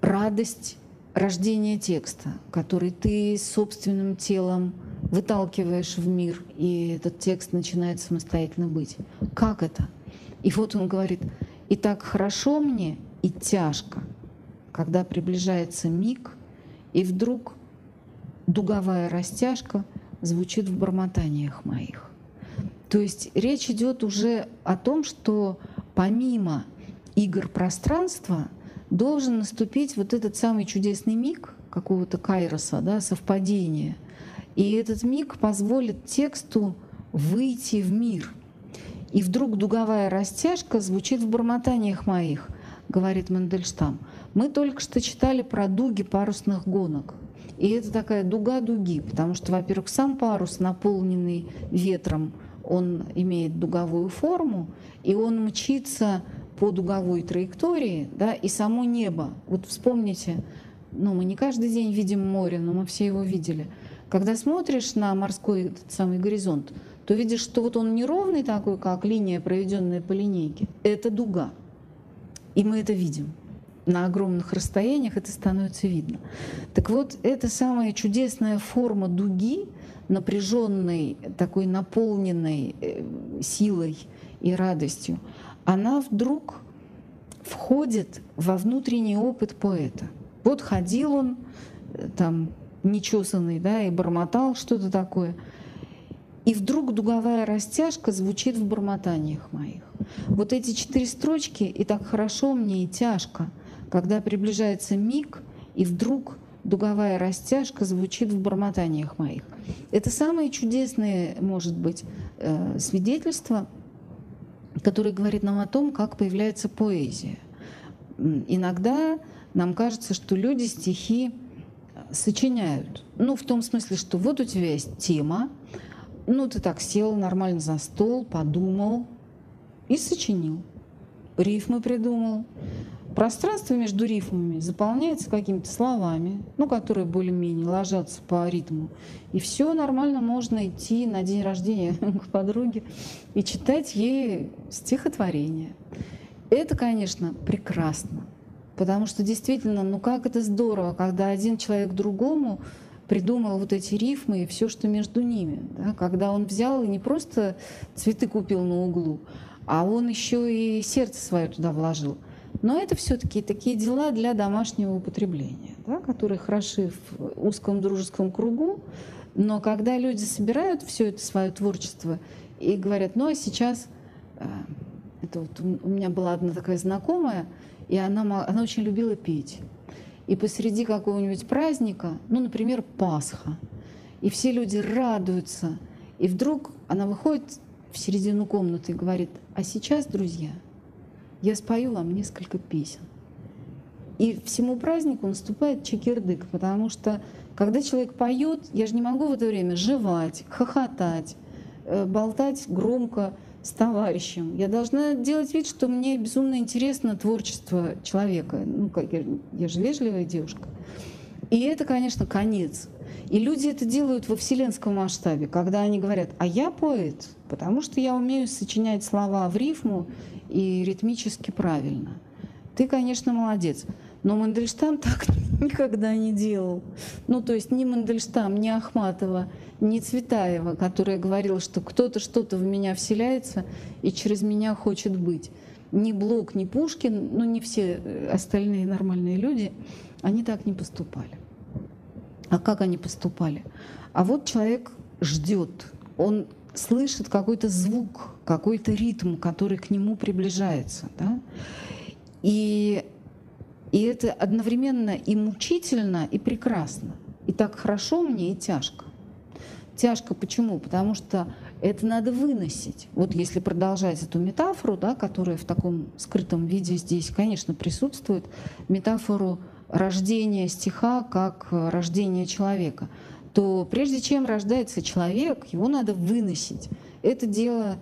радость рождения текста, который ты собственным телом выталкиваешь в мир, и этот текст начинает самостоятельно быть. Как это? И вот он говорит, и так хорошо мне, и тяжко – когда приближается миг, и вдруг дуговая растяжка звучит в бормотаниях моих. То есть речь идет уже о том, что помимо игр пространства должен наступить вот этот самый чудесный миг какого-то кайроса, да, совпадения. И этот миг позволит тексту выйти в мир. И вдруг дуговая растяжка звучит в бормотаниях моих, говорит Мандельштам. Мы только что читали про дуги парусных гонок. И это такая дуга дуги, потому что, во-первых, сам парус, наполненный ветром, он имеет дуговую форму, и он мчится по дуговой траектории, да, и само небо. Вот вспомните, ну, мы не каждый день видим море, но мы все его видели. Когда смотришь на морской этот самый горизонт, то видишь, что вот он неровный такой, как линия, проведенная по линейке. Это дуга. И мы это видим на огромных расстояниях это становится видно. Так вот, эта самая чудесная форма дуги, напряженной, такой наполненной э, силой и радостью, она вдруг входит во внутренний опыт поэта. Вот ходил он э, там нечесанный, да, и бормотал что-то такое. И вдруг дуговая растяжка звучит в бормотаниях моих. Вот эти четыре строчки, и так хорошо мне, и тяжко — когда приближается миг, и вдруг дуговая растяжка звучит в бормотаниях моих. Это самое чудесное, может быть, э, свидетельство, которое говорит нам о том, как появляется поэзия. Иногда нам кажется, что люди стихи сочиняют. Ну, в том смысле, что вот у тебя есть тема, ну, ты так сел нормально за стол, подумал и сочинил. Рифмы придумал, Пространство между рифмами заполняется какими-то словами, ну, которые более-менее ложатся по ритму. И все нормально можно идти на день рождения к подруге и читать ей стихотворение. Это, конечно, прекрасно, потому что действительно, ну как это здорово, когда один человек другому придумал вот эти рифмы и все, что между ними. Да? Когда он взял и не просто цветы купил на углу, а он еще и сердце свое туда вложил – но это все-таки такие дела для домашнего употребления, да, которые хороши в узком дружеском кругу. Но когда люди собирают все это свое творчество и говорят, ну а сейчас э, это вот у меня была одна такая знакомая, и она, она очень любила петь. И посреди какого-нибудь праздника, ну, например, Пасха, и все люди радуются, И вдруг она выходит в середину комнаты и говорит, а сейчас, друзья, я спою вам несколько песен. И всему празднику наступает чекирдык, потому что когда человек поет, я же не могу в это время жевать, хохотать, э, болтать громко с товарищем. Я должна делать вид, что мне безумно интересно творчество человека. Ну, как я, я же вежливая девушка. И это, конечно, конец. И люди это делают во вселенском масштабе, когда они говорят, а я поэт, потому что я умею сочинять слова в рифму и ритмически правильно. Ты, конечно, молодец. Но Мандельштам так никогда не делал. Ну, то есть ни Мандельштам, ни Ахматова, ни Цветаева, которая говорила, что кто-то что-то в меня вселяется и через меня хочет быть. Ни Блок, ни Пушкин, ну, не все э, остальные нормальные люди, они так не поступали. А как они поступали? А вот человек ждет, он слышит какой-то звук, какой-то ритм, который к нему приближается. Да? И и это одновременно и мучительно, и прекрасно. И так хорошо мне, и тяжко. Тяжко почему? Потому что это надо выносить. Вот если продолжать эту метафору, да, которая в таком скрытом виде здесь, конечно, присутствует, метафору рождения стиха как рождения человека, то прежде чем рождается человек, его надо выносить. Это дело, э,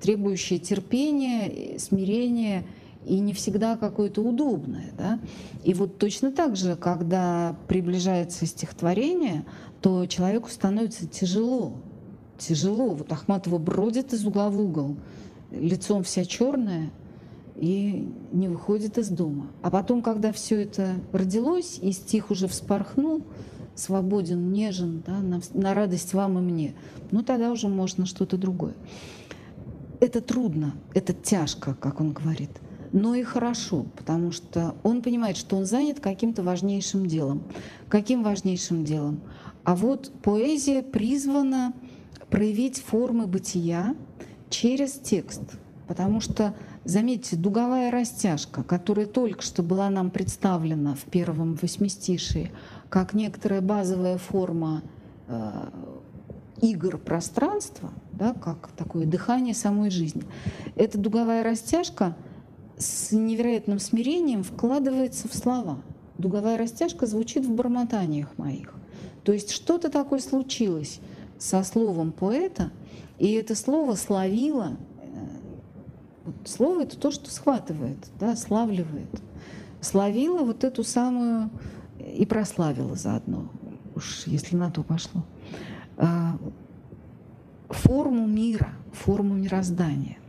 требующее терпения, смирения и не всегда какое-то удобное. Да? И вот точно так же, когда приближается стихотворение, то человеку становится тяжело. Тяжело. Вот Ахматова бродит из угла в угол, лицом вся черная, и не выходит из дома. А потом, когда все это родилось, и стих уже вспорхнул, свободен, нежен, да, на, на радость вам и мне, ну тогда уже можно что-то другое. Это трудно, это тяжко, как он говорит но и хорошо, потому что он понимает, что он занят каким-то важнейшим делом. Каким важнейшим делом? А вот поэзия призвана проявить формы бытия через текст, потому что, заметьте, дуговая растяжка, которая только что была нам представлена в первом восьмистишии, как некоторая базовая форма э, игр пространства, да, как такое дыхание самой жизни. Эта дуговая растяжка — с невероятным смирением вкладывается в слова. Дуговая растяжка звучит в бормотаниях моих. То есть что-то такое случилось со словом поэта, и это слово словило. Э, слово — это то, что схватывает, да, славливает. Словило вот эту самую и прославило заодно, уж если на то пошло, форму мира, форму мироздания —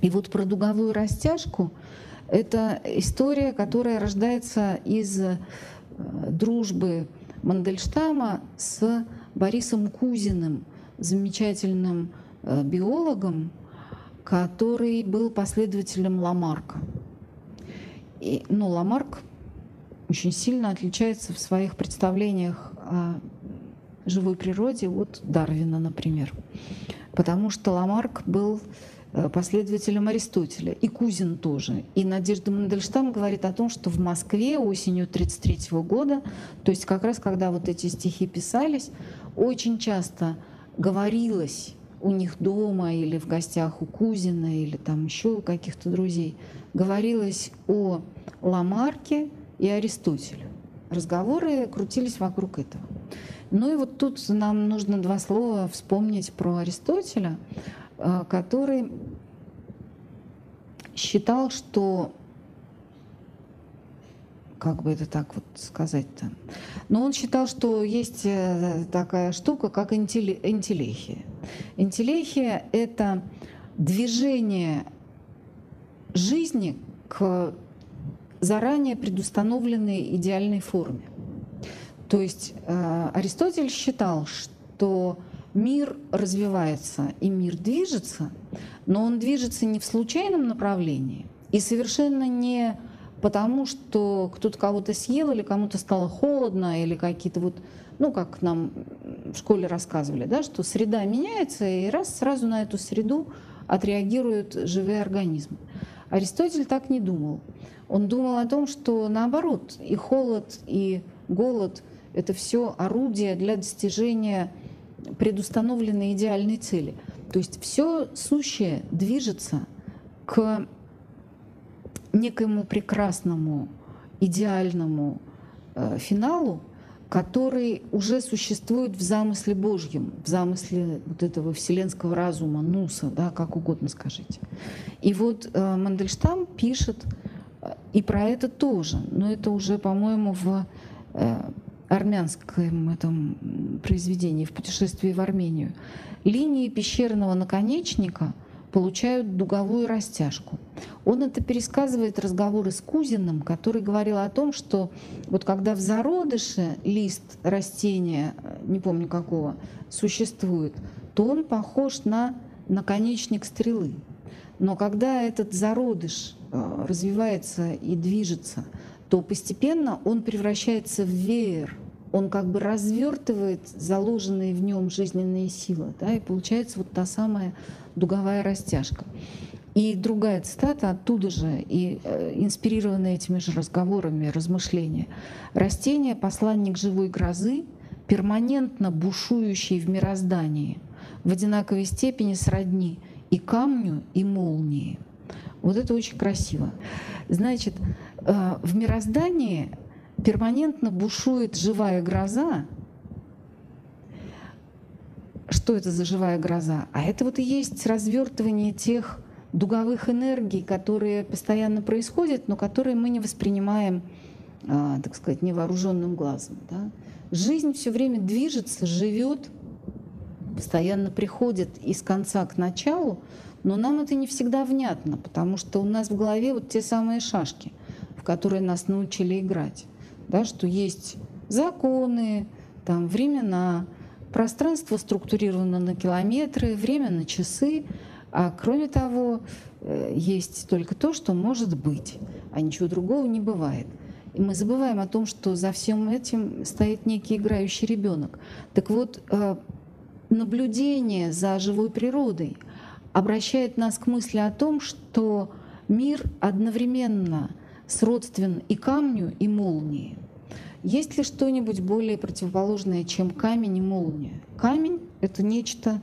и вот про дуговую растяжку — это история, которая рождается из э, дружбы Мандельштама с Борисом Кузиным, замечательным э, биологом, который был последователем Ламарка. И, ну, Ламарк очень сильно отличается в своих представлениях о живой природе от Дарвина, например. Потому что Ламарк был Э, последователем Аристотеля, и Кузин тоже. И Надежда Мандельштам говорит о том, что в Москве осенью 1933 года, то есть как раз когда вот эти стихи писались, очень часто говорилось у них дома или в гостях у Кузина или там еще у каких-то друзей, говорилось о Ламарке и Аристотеле. Разговоры крутились вокруг этого. Ну и вот тут нам нужно два слова вспомнить про Аристотеля. Э, который считал, что как бы это так вот сказать-то. Но он считал, что есть э, такая штука, как интеллехия. Интеллехия — это движение жизни к заранее предустановленной идеальной форме. То есть э, Аристотель считал, что мир развивается и мир движется, но он движется не в случайном направлении и совершенно не потому, что кто-то кого-то съел или кому-то стало холодно или какие-то вот, ну, как нам в школе рассказывали, да, что среда меняется, и раз сразу на эту среду отреагируют живые организмы. Аристотель так не думал. Он думал о том, что наоборот, и холод, и голод — это все орудия для достижения предустановленной идеальной цели. То есть все сущее движется к некоему прекрасному, идеальному э, финалу, который уже существует в замысле Божьем, в замысле вот этого вселенского разума, нуса, да, как угодно скажите. И вот э, Мандельштам пишет э, и про это тоже, но это уже, по-моему, в э, армянском этом произведении, в путешествии в Армению. Линии пещерного наконечника — получают дуговую растяжку. Он это пересказывает разговоры с Кузиным, который говорил о том, что вот когда в зародыше лист растения, не помню какого, существует, то он похож на наконечник стрелы. Но когда этот зародыш э, развивается и движется, то постепенно он превращается в веер, он как бы развертывает заложенные в нем жизненные силы, да, и получается вот та самая дуговая растяжка. И другая цитата оттуда же, и э, инспирированная этими же разговорами, размышления. «Растение — посланник живой грозы, перманентно бушующий в мироздании, в одинаковой степени сродни и камню, и молнии». Вот это очень красиво. Значит, в мироздании перманентно бушует живая гроза, что это за живая гроза? А это вот и есть развертывание тех дуговых энергий, которые постоянно происходят, но которые мы не воспринимаем, а, так сказать, невооруженным глазом. Да? Жизнь все время движется, живет, постоянно приходит из конца к началу, но нам это не всегда внятно, потому что у нас в голове вот те самые шашки, которые нас научили играть, да, что есть законы, там, времена, Пространство структурировано на километры, время на часы, а кроме того, э, есть только то, что может быть, а ничего другого не бывает. И мы забываем о том, что за всем этим стоит некий играющий ребенок. Так вот, э, наблюдение за живой природой обращает нас к мысли о том, что мир одновременно сродствен и камню, и молнии. Есть ли что-нибудь более противоположное, чем камень и молния? Камень — это нечто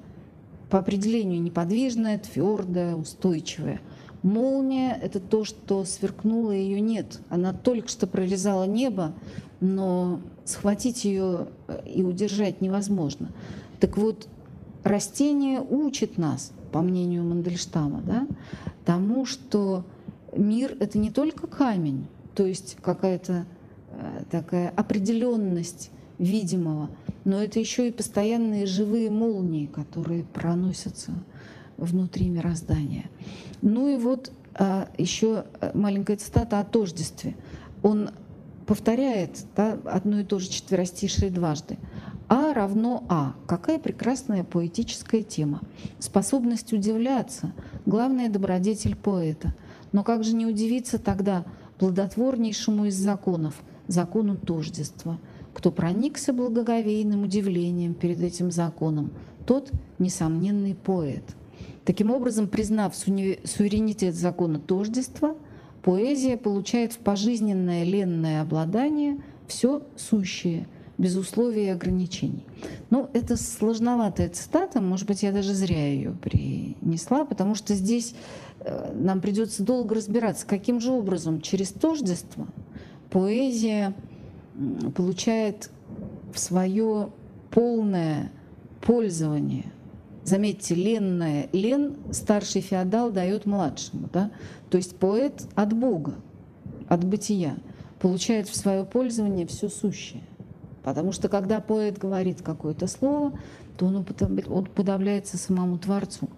по определению неподвижное, твердое, устойчивое. Молния — это то, что сверкнуло, ее нет. Она только что прорезала небо, но схватить ее э, и удержать невозможно. Так вот, растение учит нас, по мнению Мандельштама, да, тому, что мир — это не только камень, то есть какая-то Э, такая определенность видимого, но это еще и постоянные живые молнии, которые проносятся внутри мироздания. Ну и вот а, еще э, маленькая цитата о тождестве. Он повторяет да, одно и то же четверостишее дважды. А равно А. Какая прекрасная поэтическая тема. Способность удивляться — главная добродетель поэта. Но как же не удивиться тогда плодотворнейшему из законов — закону тождества. Кто проникся благоговейным удивлением перед этим законом, тот несомненный поэт. Таким образом, признав суверенитет закона тождества, поэзия получает в пожизненное ленное обладание все сущее, без условий и ограничений. Ну, это сложноватая цитата, может быть, я даже зря ее принесла, потому что здесь э, нам придется долго разбираться, каким же образом через тождество – поэзия получает в свое полное пользование. Заметьте, ленное. Лен старший феодал дает младшему. Да? То есть поэт от Бога, от бытия, получает в свое пользование все сущее. Потому что когда поэт говорит какое-то слово, то он уподобляется самому Творцу.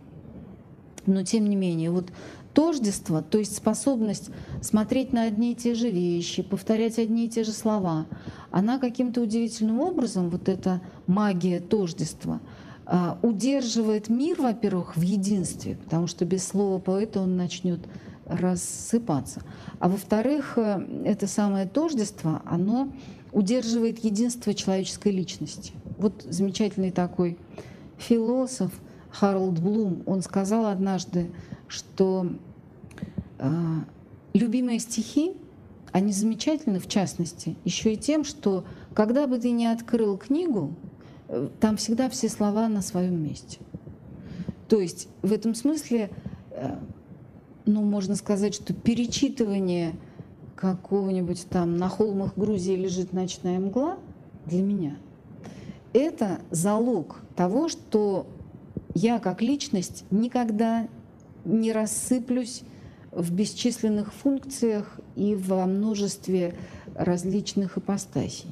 Но тем не менее, вот Тождество, то есть способность смотреть на одни и те же вещи, повторять одни и те же слова, она каким-то удивительным образом, вот эта магия тождества, а, удерживает мир, во-первых, в единстве, потому что без слова поэта он начнет рассыпаться. А во-вторых, э, это самое тождество, оно удерживает единство человеческой личности. Вот замечательный такой философ Харалд Блум, он сказал однажды, что э, любимые стихи, они замечательны, в частности, еще и тем, что когда бы ты ни открыл книгу, э, там всегда все слова на своем месте. То есть в этом смысле, э, ну, можно сказать, что перечитывание какого-нибудь там на холмах Грузии лежит ночная мгла для меня – это залог того, что я как личность никогда не рассыплюсь в бесчисленных функциях и во множестве различных ипостасей.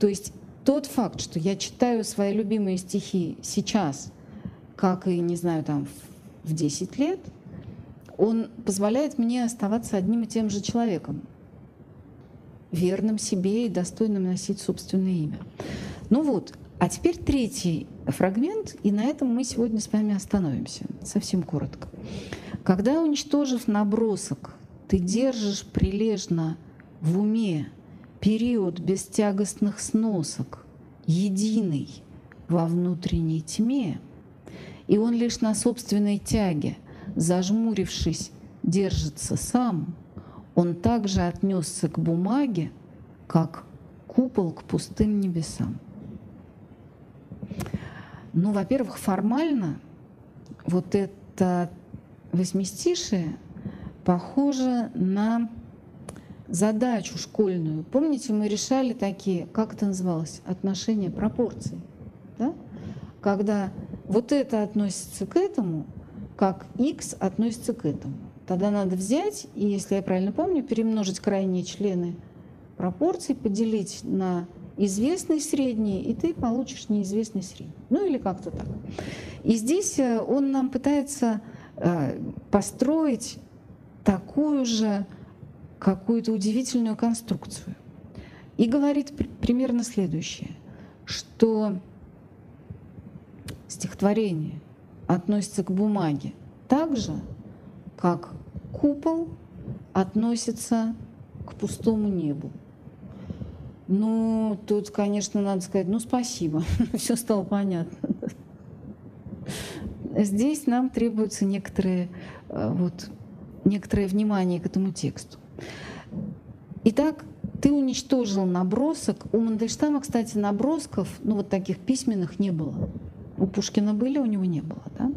То есть тот факт, что я читаю свои любимые стихи сейчас, как и, не знаю, там в 10 лет, он позволяет мне оставаться одним и тем же человеком, верным себе и достойным носить собственное имя. Ну вот, а теперь третий фрагмент, и на этом мы сегодня с вами остановимся, совсем коротко. Когда, уничтожив набросок, ты держишь прилежно в уме период бестягостных сносок, единый во внутренней тьме, и он лишь на собственной тяге, зажмурившись, держится сам, он также отнесся к бумаге, как купол к пустым небесам. Ну, во-первых, формально вот это восьмистишие похоже на задачу школьную. Помните, мы решали такие, как это называлось, отношения пропорций. Да? Когда вот это относится к этому, как x относится к этому. Тогда надо взять и, если я правильно помню, перемножить крайние члены пропорций, поделить на известный средний, и ты получишь неизвестный средний. Ну или как-то так. И здесь э, он нам пытается э, построить такую же какую-то удивительную конструкцию. И говорит примерно следующее, что стихотворение относится к бумаге так же, как купол относится к пустому небу. Ну, тут, конечно, надо сказать, ну, спасибо, все стало понятно. Здесь нам требуется некоторое, э, вот, некоторое внимание к этому тексту. Итак, ты уничтожил набросок. У Мандельштама, кстати, набросков, ну вот таких письменных не было. У Пушкина были, у него не было. Да?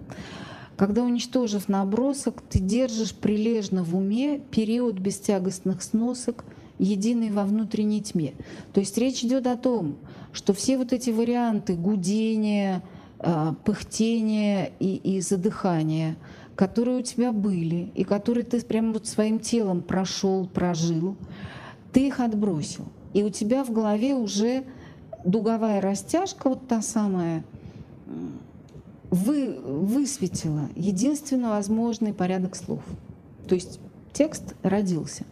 Когда уничтожив набросок, ты держишь прилежно в уме период бестягостных сносок – единый во внутренней тьме. То есть речь идет о том, что все вот эти варианты гудения, а, пыхтения и, и задыхания, которые у тебя были, и которые ты прямо вот своим телом прошел, прожил, ты их отбросил. И у тебя в голове уже дуговая растяжка, вот та самая, вы, высветила единственно возможный порядок слов. То есть текст родился.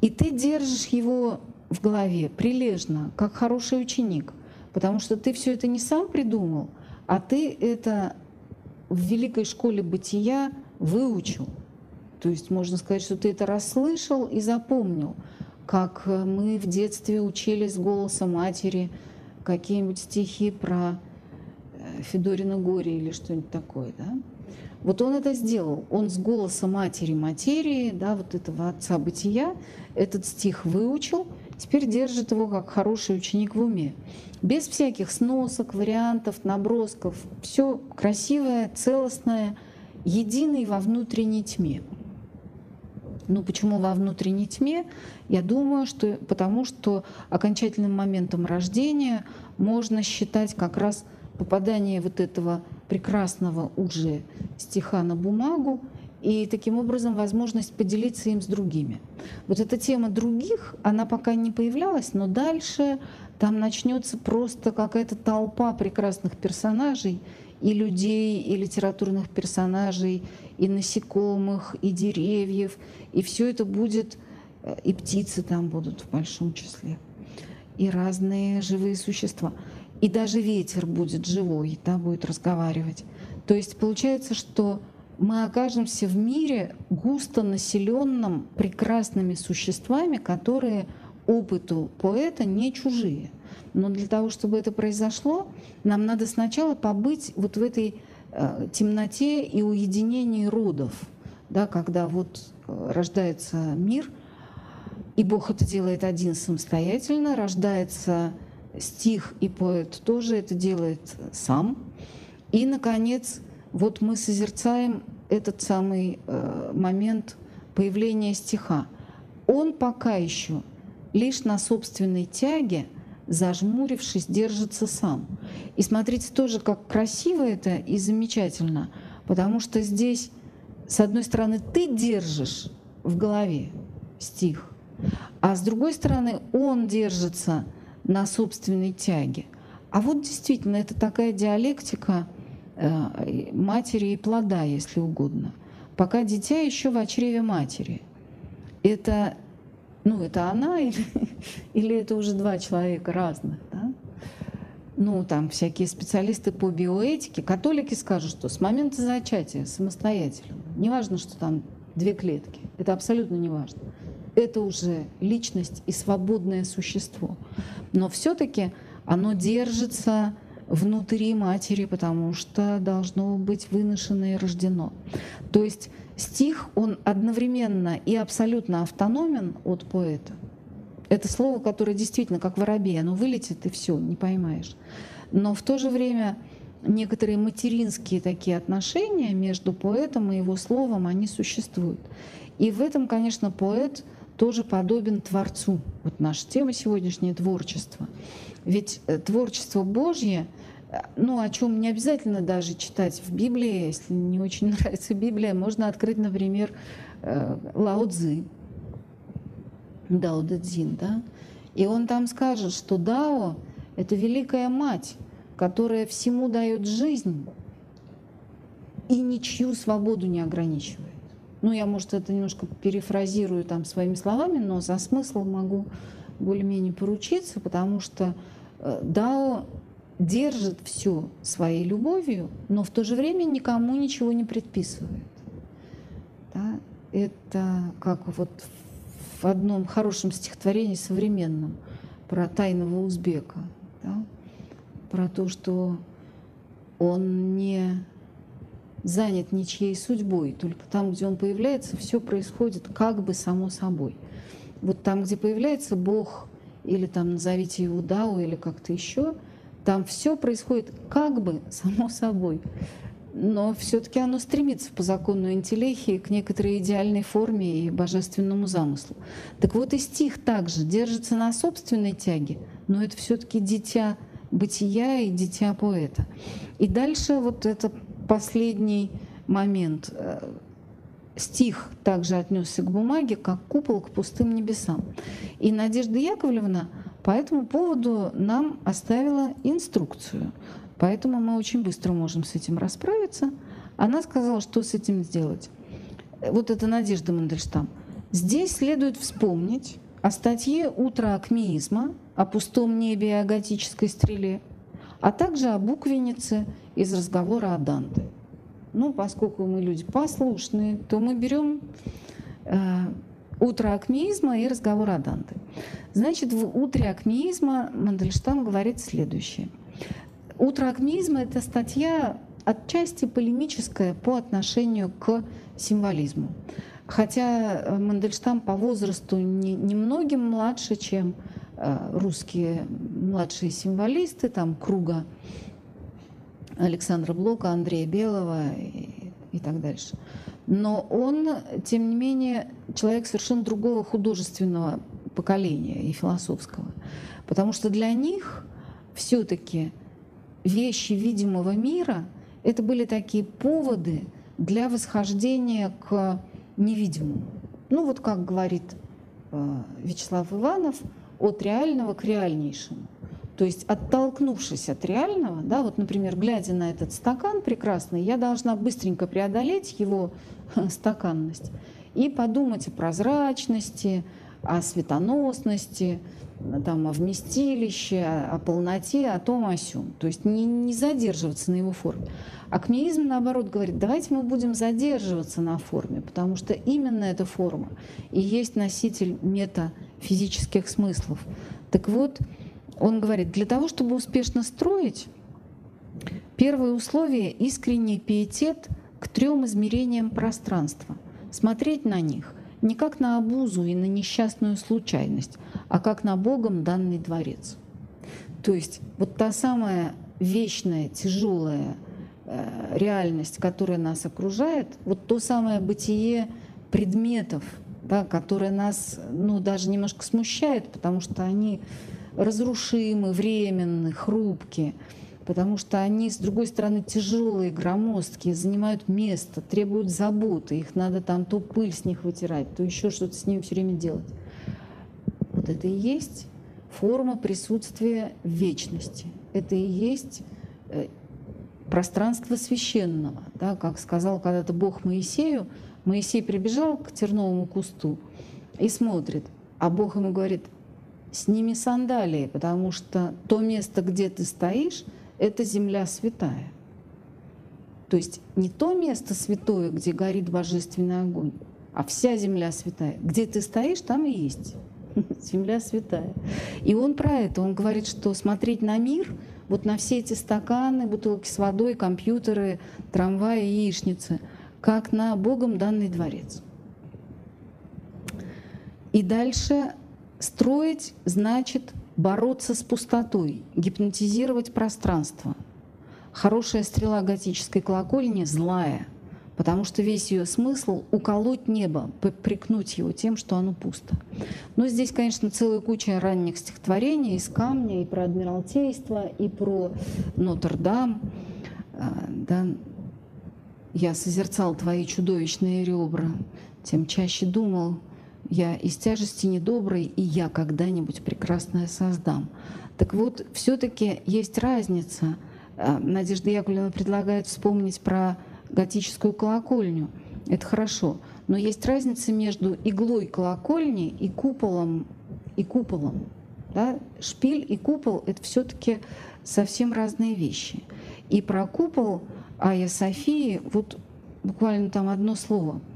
И ты держишь его в голове прилежно, как хороший ученик, потому что ты все это не сам придумал, а ты это в великой школе бытия выучил. То есть можно сказать, что ты это расслышал и запомнил, как мы в детстве учили с голоса матери какие-нибудь стихи про э, Федорина горе или что-нибудь такое, да? Вот он это сделал. Он с голоса матери материи, да, вот этого отца бытия, этот стих выучил, теперь держит его как хороший ученик в уме. Без всяких сносок, вариантов, набросков. Все красивое, целостное, единый во внутренней тьме. Ну почему во внутренней тьме? Я думаю, что потому что окончательным моментом рождения можно считать как раз попадание вот этого прекрасного уже стиха на бумагу и таким образом возможность поделиться им с другими. Вот эта тема других, она пока не появлялась, но дальше там начнется просто какая-то толпа прекрасных персонажей, и людей, и литературных персонажей, и насекомых, и деревьев, и все это будет, э, и птицы там будут в большом числе, и разные живые существа и даже ветер будет живой, да, будет разговаривать. То есть получается, что мы окажемся в мире густо населенном прекрасными существами, которые опыту поэта не чужие. Но для того, чтобы это произошло, нам надо сначала побыть вот в этой э, темноте и уединении родов, да, когда вот э, рождается мир, и Бог это делает один самостоятельно, рождается стих и поэт тоже это делает сам. И, наконец, вот мы созерцаем этот самый э, момент появления стиха. Он пока еще лишь на собственной тяге, зажмурившись, держится сам. И смотрите тоже, как красиво это и замечательно, потому что здесь, с одной стороны, ты держишь в голове стих, а с другой стороны, он держится на собственной тяге. А вот действительно, это такая диалектика э, матери и плода, если угодно. Пока дитя еще в чреве матери. Это ну, это она или, или это уже два человека разных, да? Ну, там всякие специалисты по биоэтике, католики скажут, что с момента зачатия самостоятельно, неважно, что там две клетки, это абсолютно не важно. Это уже личность и свободное существо. Но все-таки оно держится внутри матери, потому что должно быть выношено и рождено. То есть стих, он одновременно и абсолютно автономен от поэта. Это слово, которое действительно как воробей, оно вылетит и все, не поймаешь. Но в то же время некоторые материнские такие отношения между поэтом и его словом, они существуют. И в этом, конечно, поэт тоже подобен Творцу. Вот наша тема сегодняшняя — творчество. Ведь э, творчество Божье — ну, о чем не обязательно даже читать в Библии, если не очень нравится Библия, можно открыть, например, э, Лао Цзы, Дао Дэ Цзин, да, и он там скажет, что Дао — это великая мать, которая всему дает жизнь и ничью свободу не ограничивает. Ну, я, может, это немножко перефразирую там своими словами, но за смысл могу более-менее поручиться, потому что э, Дао держит все своей любовью, но в то же время никому ничего не предписывает. Да? Это как вот в одном хорошем стихотворении современном про тайного узбека, да? про то, что он не занят ничьей судьбой, только там, где он появляется, все происходит как бы само собой. Вот там, где появляется Бог, или там назовите его Дау, или как-то еще – там все происходит как бы само собой. Но все-таки оно стремится по закону интеллихии к некоторой идеальной форме и божественному замыслу. Так вот и стих также держится на собственной тяге, но это все-таки дитя бытия и дитя поэта. И дальше вот это последний момент. Стих также отнесся к бумаге, как купол к пустым небесам. И Надежда Яковлевна по этому поводу нам оставила инструкцию. Поэтому мы очень быстро можем с этим расправиться. Она сказала, что с этим сделать. Вот это Надежда Мандельштам. Здесь следует вспомнить о статье «Утро акмеизма», о пустом небе и о готической стреле, а также о буквеннице из разговора о Данте. Ну, поскольку мы люди послушные, то мы берем э, «Утро акмеизма» и разговор о Данте. Значит, в «Утре акмеизма» Мандельштам говорит следующее. «Утро акмеизма» — это статья отчасти полемическая по отношению к символизму. Хотя э, Мандельштам по возрасту немногим не младше, чем русские младшие символисты, там круга Александра Блока, Андрея Белого и, и так дальше. Но он, тем не менее, человек совершенно другого художественного поколения и философского. Потому что для них все-таки вещи видимого мира это были такие поводы для восхождения к невидимому. Ну вот как говорит э, Вячеслав Иванов, от реального к реальнейшему. То есть оттолкнувшись от реального, да, вот, например, глядя на этот стакан прекрасный, я должна быстренько преодолеть его стаканность и подумать о прозрачности, о светоносности, там, о вместилище, о полноте, о том, о сём. То есть не, не задерживаться на его форме. Акмеизм, наоборот, говорит, давайте мы будем задерживаться на форме, потому что именно эта форма и есть носитель метафизических смыслов. Так вот, он говорит, для того, чтобы успешно строить, первое условие — искренний пиетет к трем измерениям пространства. Смотреть на них не как на обузу и на несчастную случайность, а как на Богом данный дворец. То есть вот та самая вечная, тяжелая э, реальность, которая нас окружает, вот то самое бытие предметов, да, которое нас ну, даже немножко смущает, потому что они разрушимы, временны, хрупкие, потому что они, с другой стороны, тяжелые, громоздкие, занимают место, требуют заботы, их надо там то пыль с них вытирать, то еще что-то с ними все время делать. Вот это и есть форма присутствия вечности. Это и есть э, пространство священного. Да, как сказал когда-то Бог Моисею, Моисей прибежал к терновому кусту и смотрит, а Бог ему говорит, сними сандалии, потому что то место, где ты стоишь, это земля святая. То есть не то место святое, где горит божественный огонь, а вся земля святая. Где ты стоишь, там и есть земля святая. И он про это, он говорит, что смотреть на мир, вот на все эти стаканы, бутылки с водой, компьютеры, трамваи, яичницы, как на Богом данный дворец. И дальше строить значит бороться с пустотой, гипнотизировать пространство. Хорошая стрела готической колокольни злая, потому что весь ее смысл — уколоть небо, прикнуть его тем, что оно пусто. Но здесь, конечно, целая куча ранних стихотворений из камня, и про Адмиралтейство, и про Нотр-Дам. А, да. «Я созерцал твои чудовищные ребра, тем чаще думал, я из тяжести недоброй, и я когда-нибудь прекрасное создам. Так вот, все-таки есть разница. А, Надежда Яковлевна предлагает вспомнить про готическую колокольню. Это хорошо. Но есть разница между иглой колокольни и куполом. И куполом. Да? Шпиль и купол — это все-таки совсем разные вещи. И про купол Ая Софии, вот буквально там одно слово —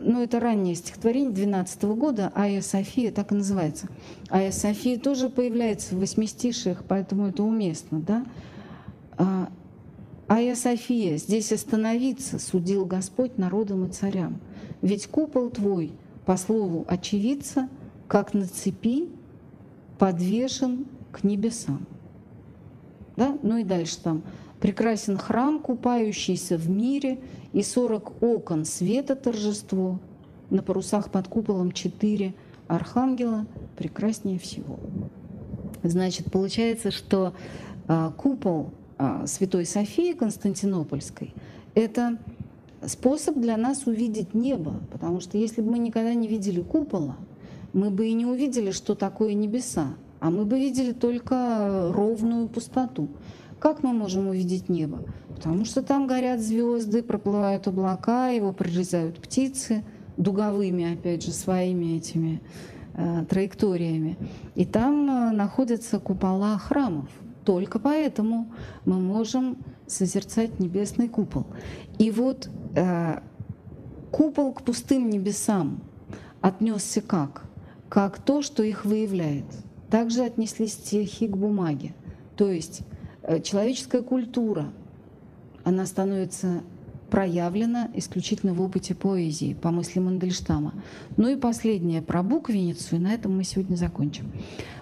ну, это раннее стихотворение 12 года, Ая София, так и называется. Ая София тоже появляется в восьмистишиях, поэтому это уместно, да? А, Ая София, здесь остановиться, судил Господь народам и царям. Ведь купол твой, по слову очевидца, как на цепи, подвешен к небесам. Да? Ну и дальше там. Прекрасен храм, купающийся в мире, и сорок окон света торжество, на парусах под куполом четыре архангела прекраснее всего. Значит, получается, что а, купол а, Святой Софии Константинопольской – это способ для нас увидеть небо, потому что если бы мы никогда не видели купола, мы бы и не увидели, что такое небеса, а мы бы видели только ровную пустоту. Как мы можем увидеть небо? Потому что там горят звезды, проплывают облака, его прорезают птицы дуговыми, опять же, своими этими э, траекториями. И там э, находятся купола храмов. Только поэтому мы можем созерцать небесный купол. И вот э, купол к пустым небесам отнесся как? Как то, что их выявляет. Также отнеслись стихи к бумаге. То есть человеческая культура — она становится проявлена исключительно в опыте поэзии, по мысли Мандельштама. Ну и последнее про буквенницу, и на этом мы сегодня закончим.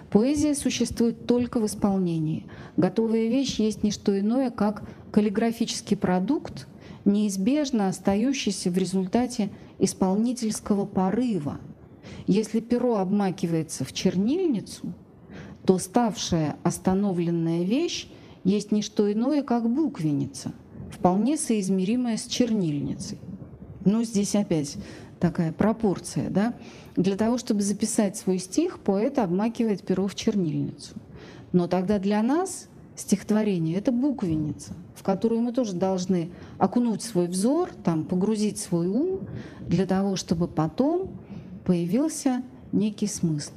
Поэзия существует только в исполнении. Готовая вещь есть не что иное, как каллиграфический продукт, неизбежно остающийся в результате исполнительского порыва. Если перо обмакивается в чернильницу, то ставшая остановленная вещь есть не что иное, как буквенница – вполне соизмеримая с чернильницей. Ну, здесь опять такая пропорция, да? Для того, чтобы записать свой стих, поэт обмакивает перо в чернильницу. Но тогда для нас стихотворение — это буквенница, в которую мы тоже должны окунуть свой взор, там, погрузить свой ум, для того, чтобы потом появился некий смысл.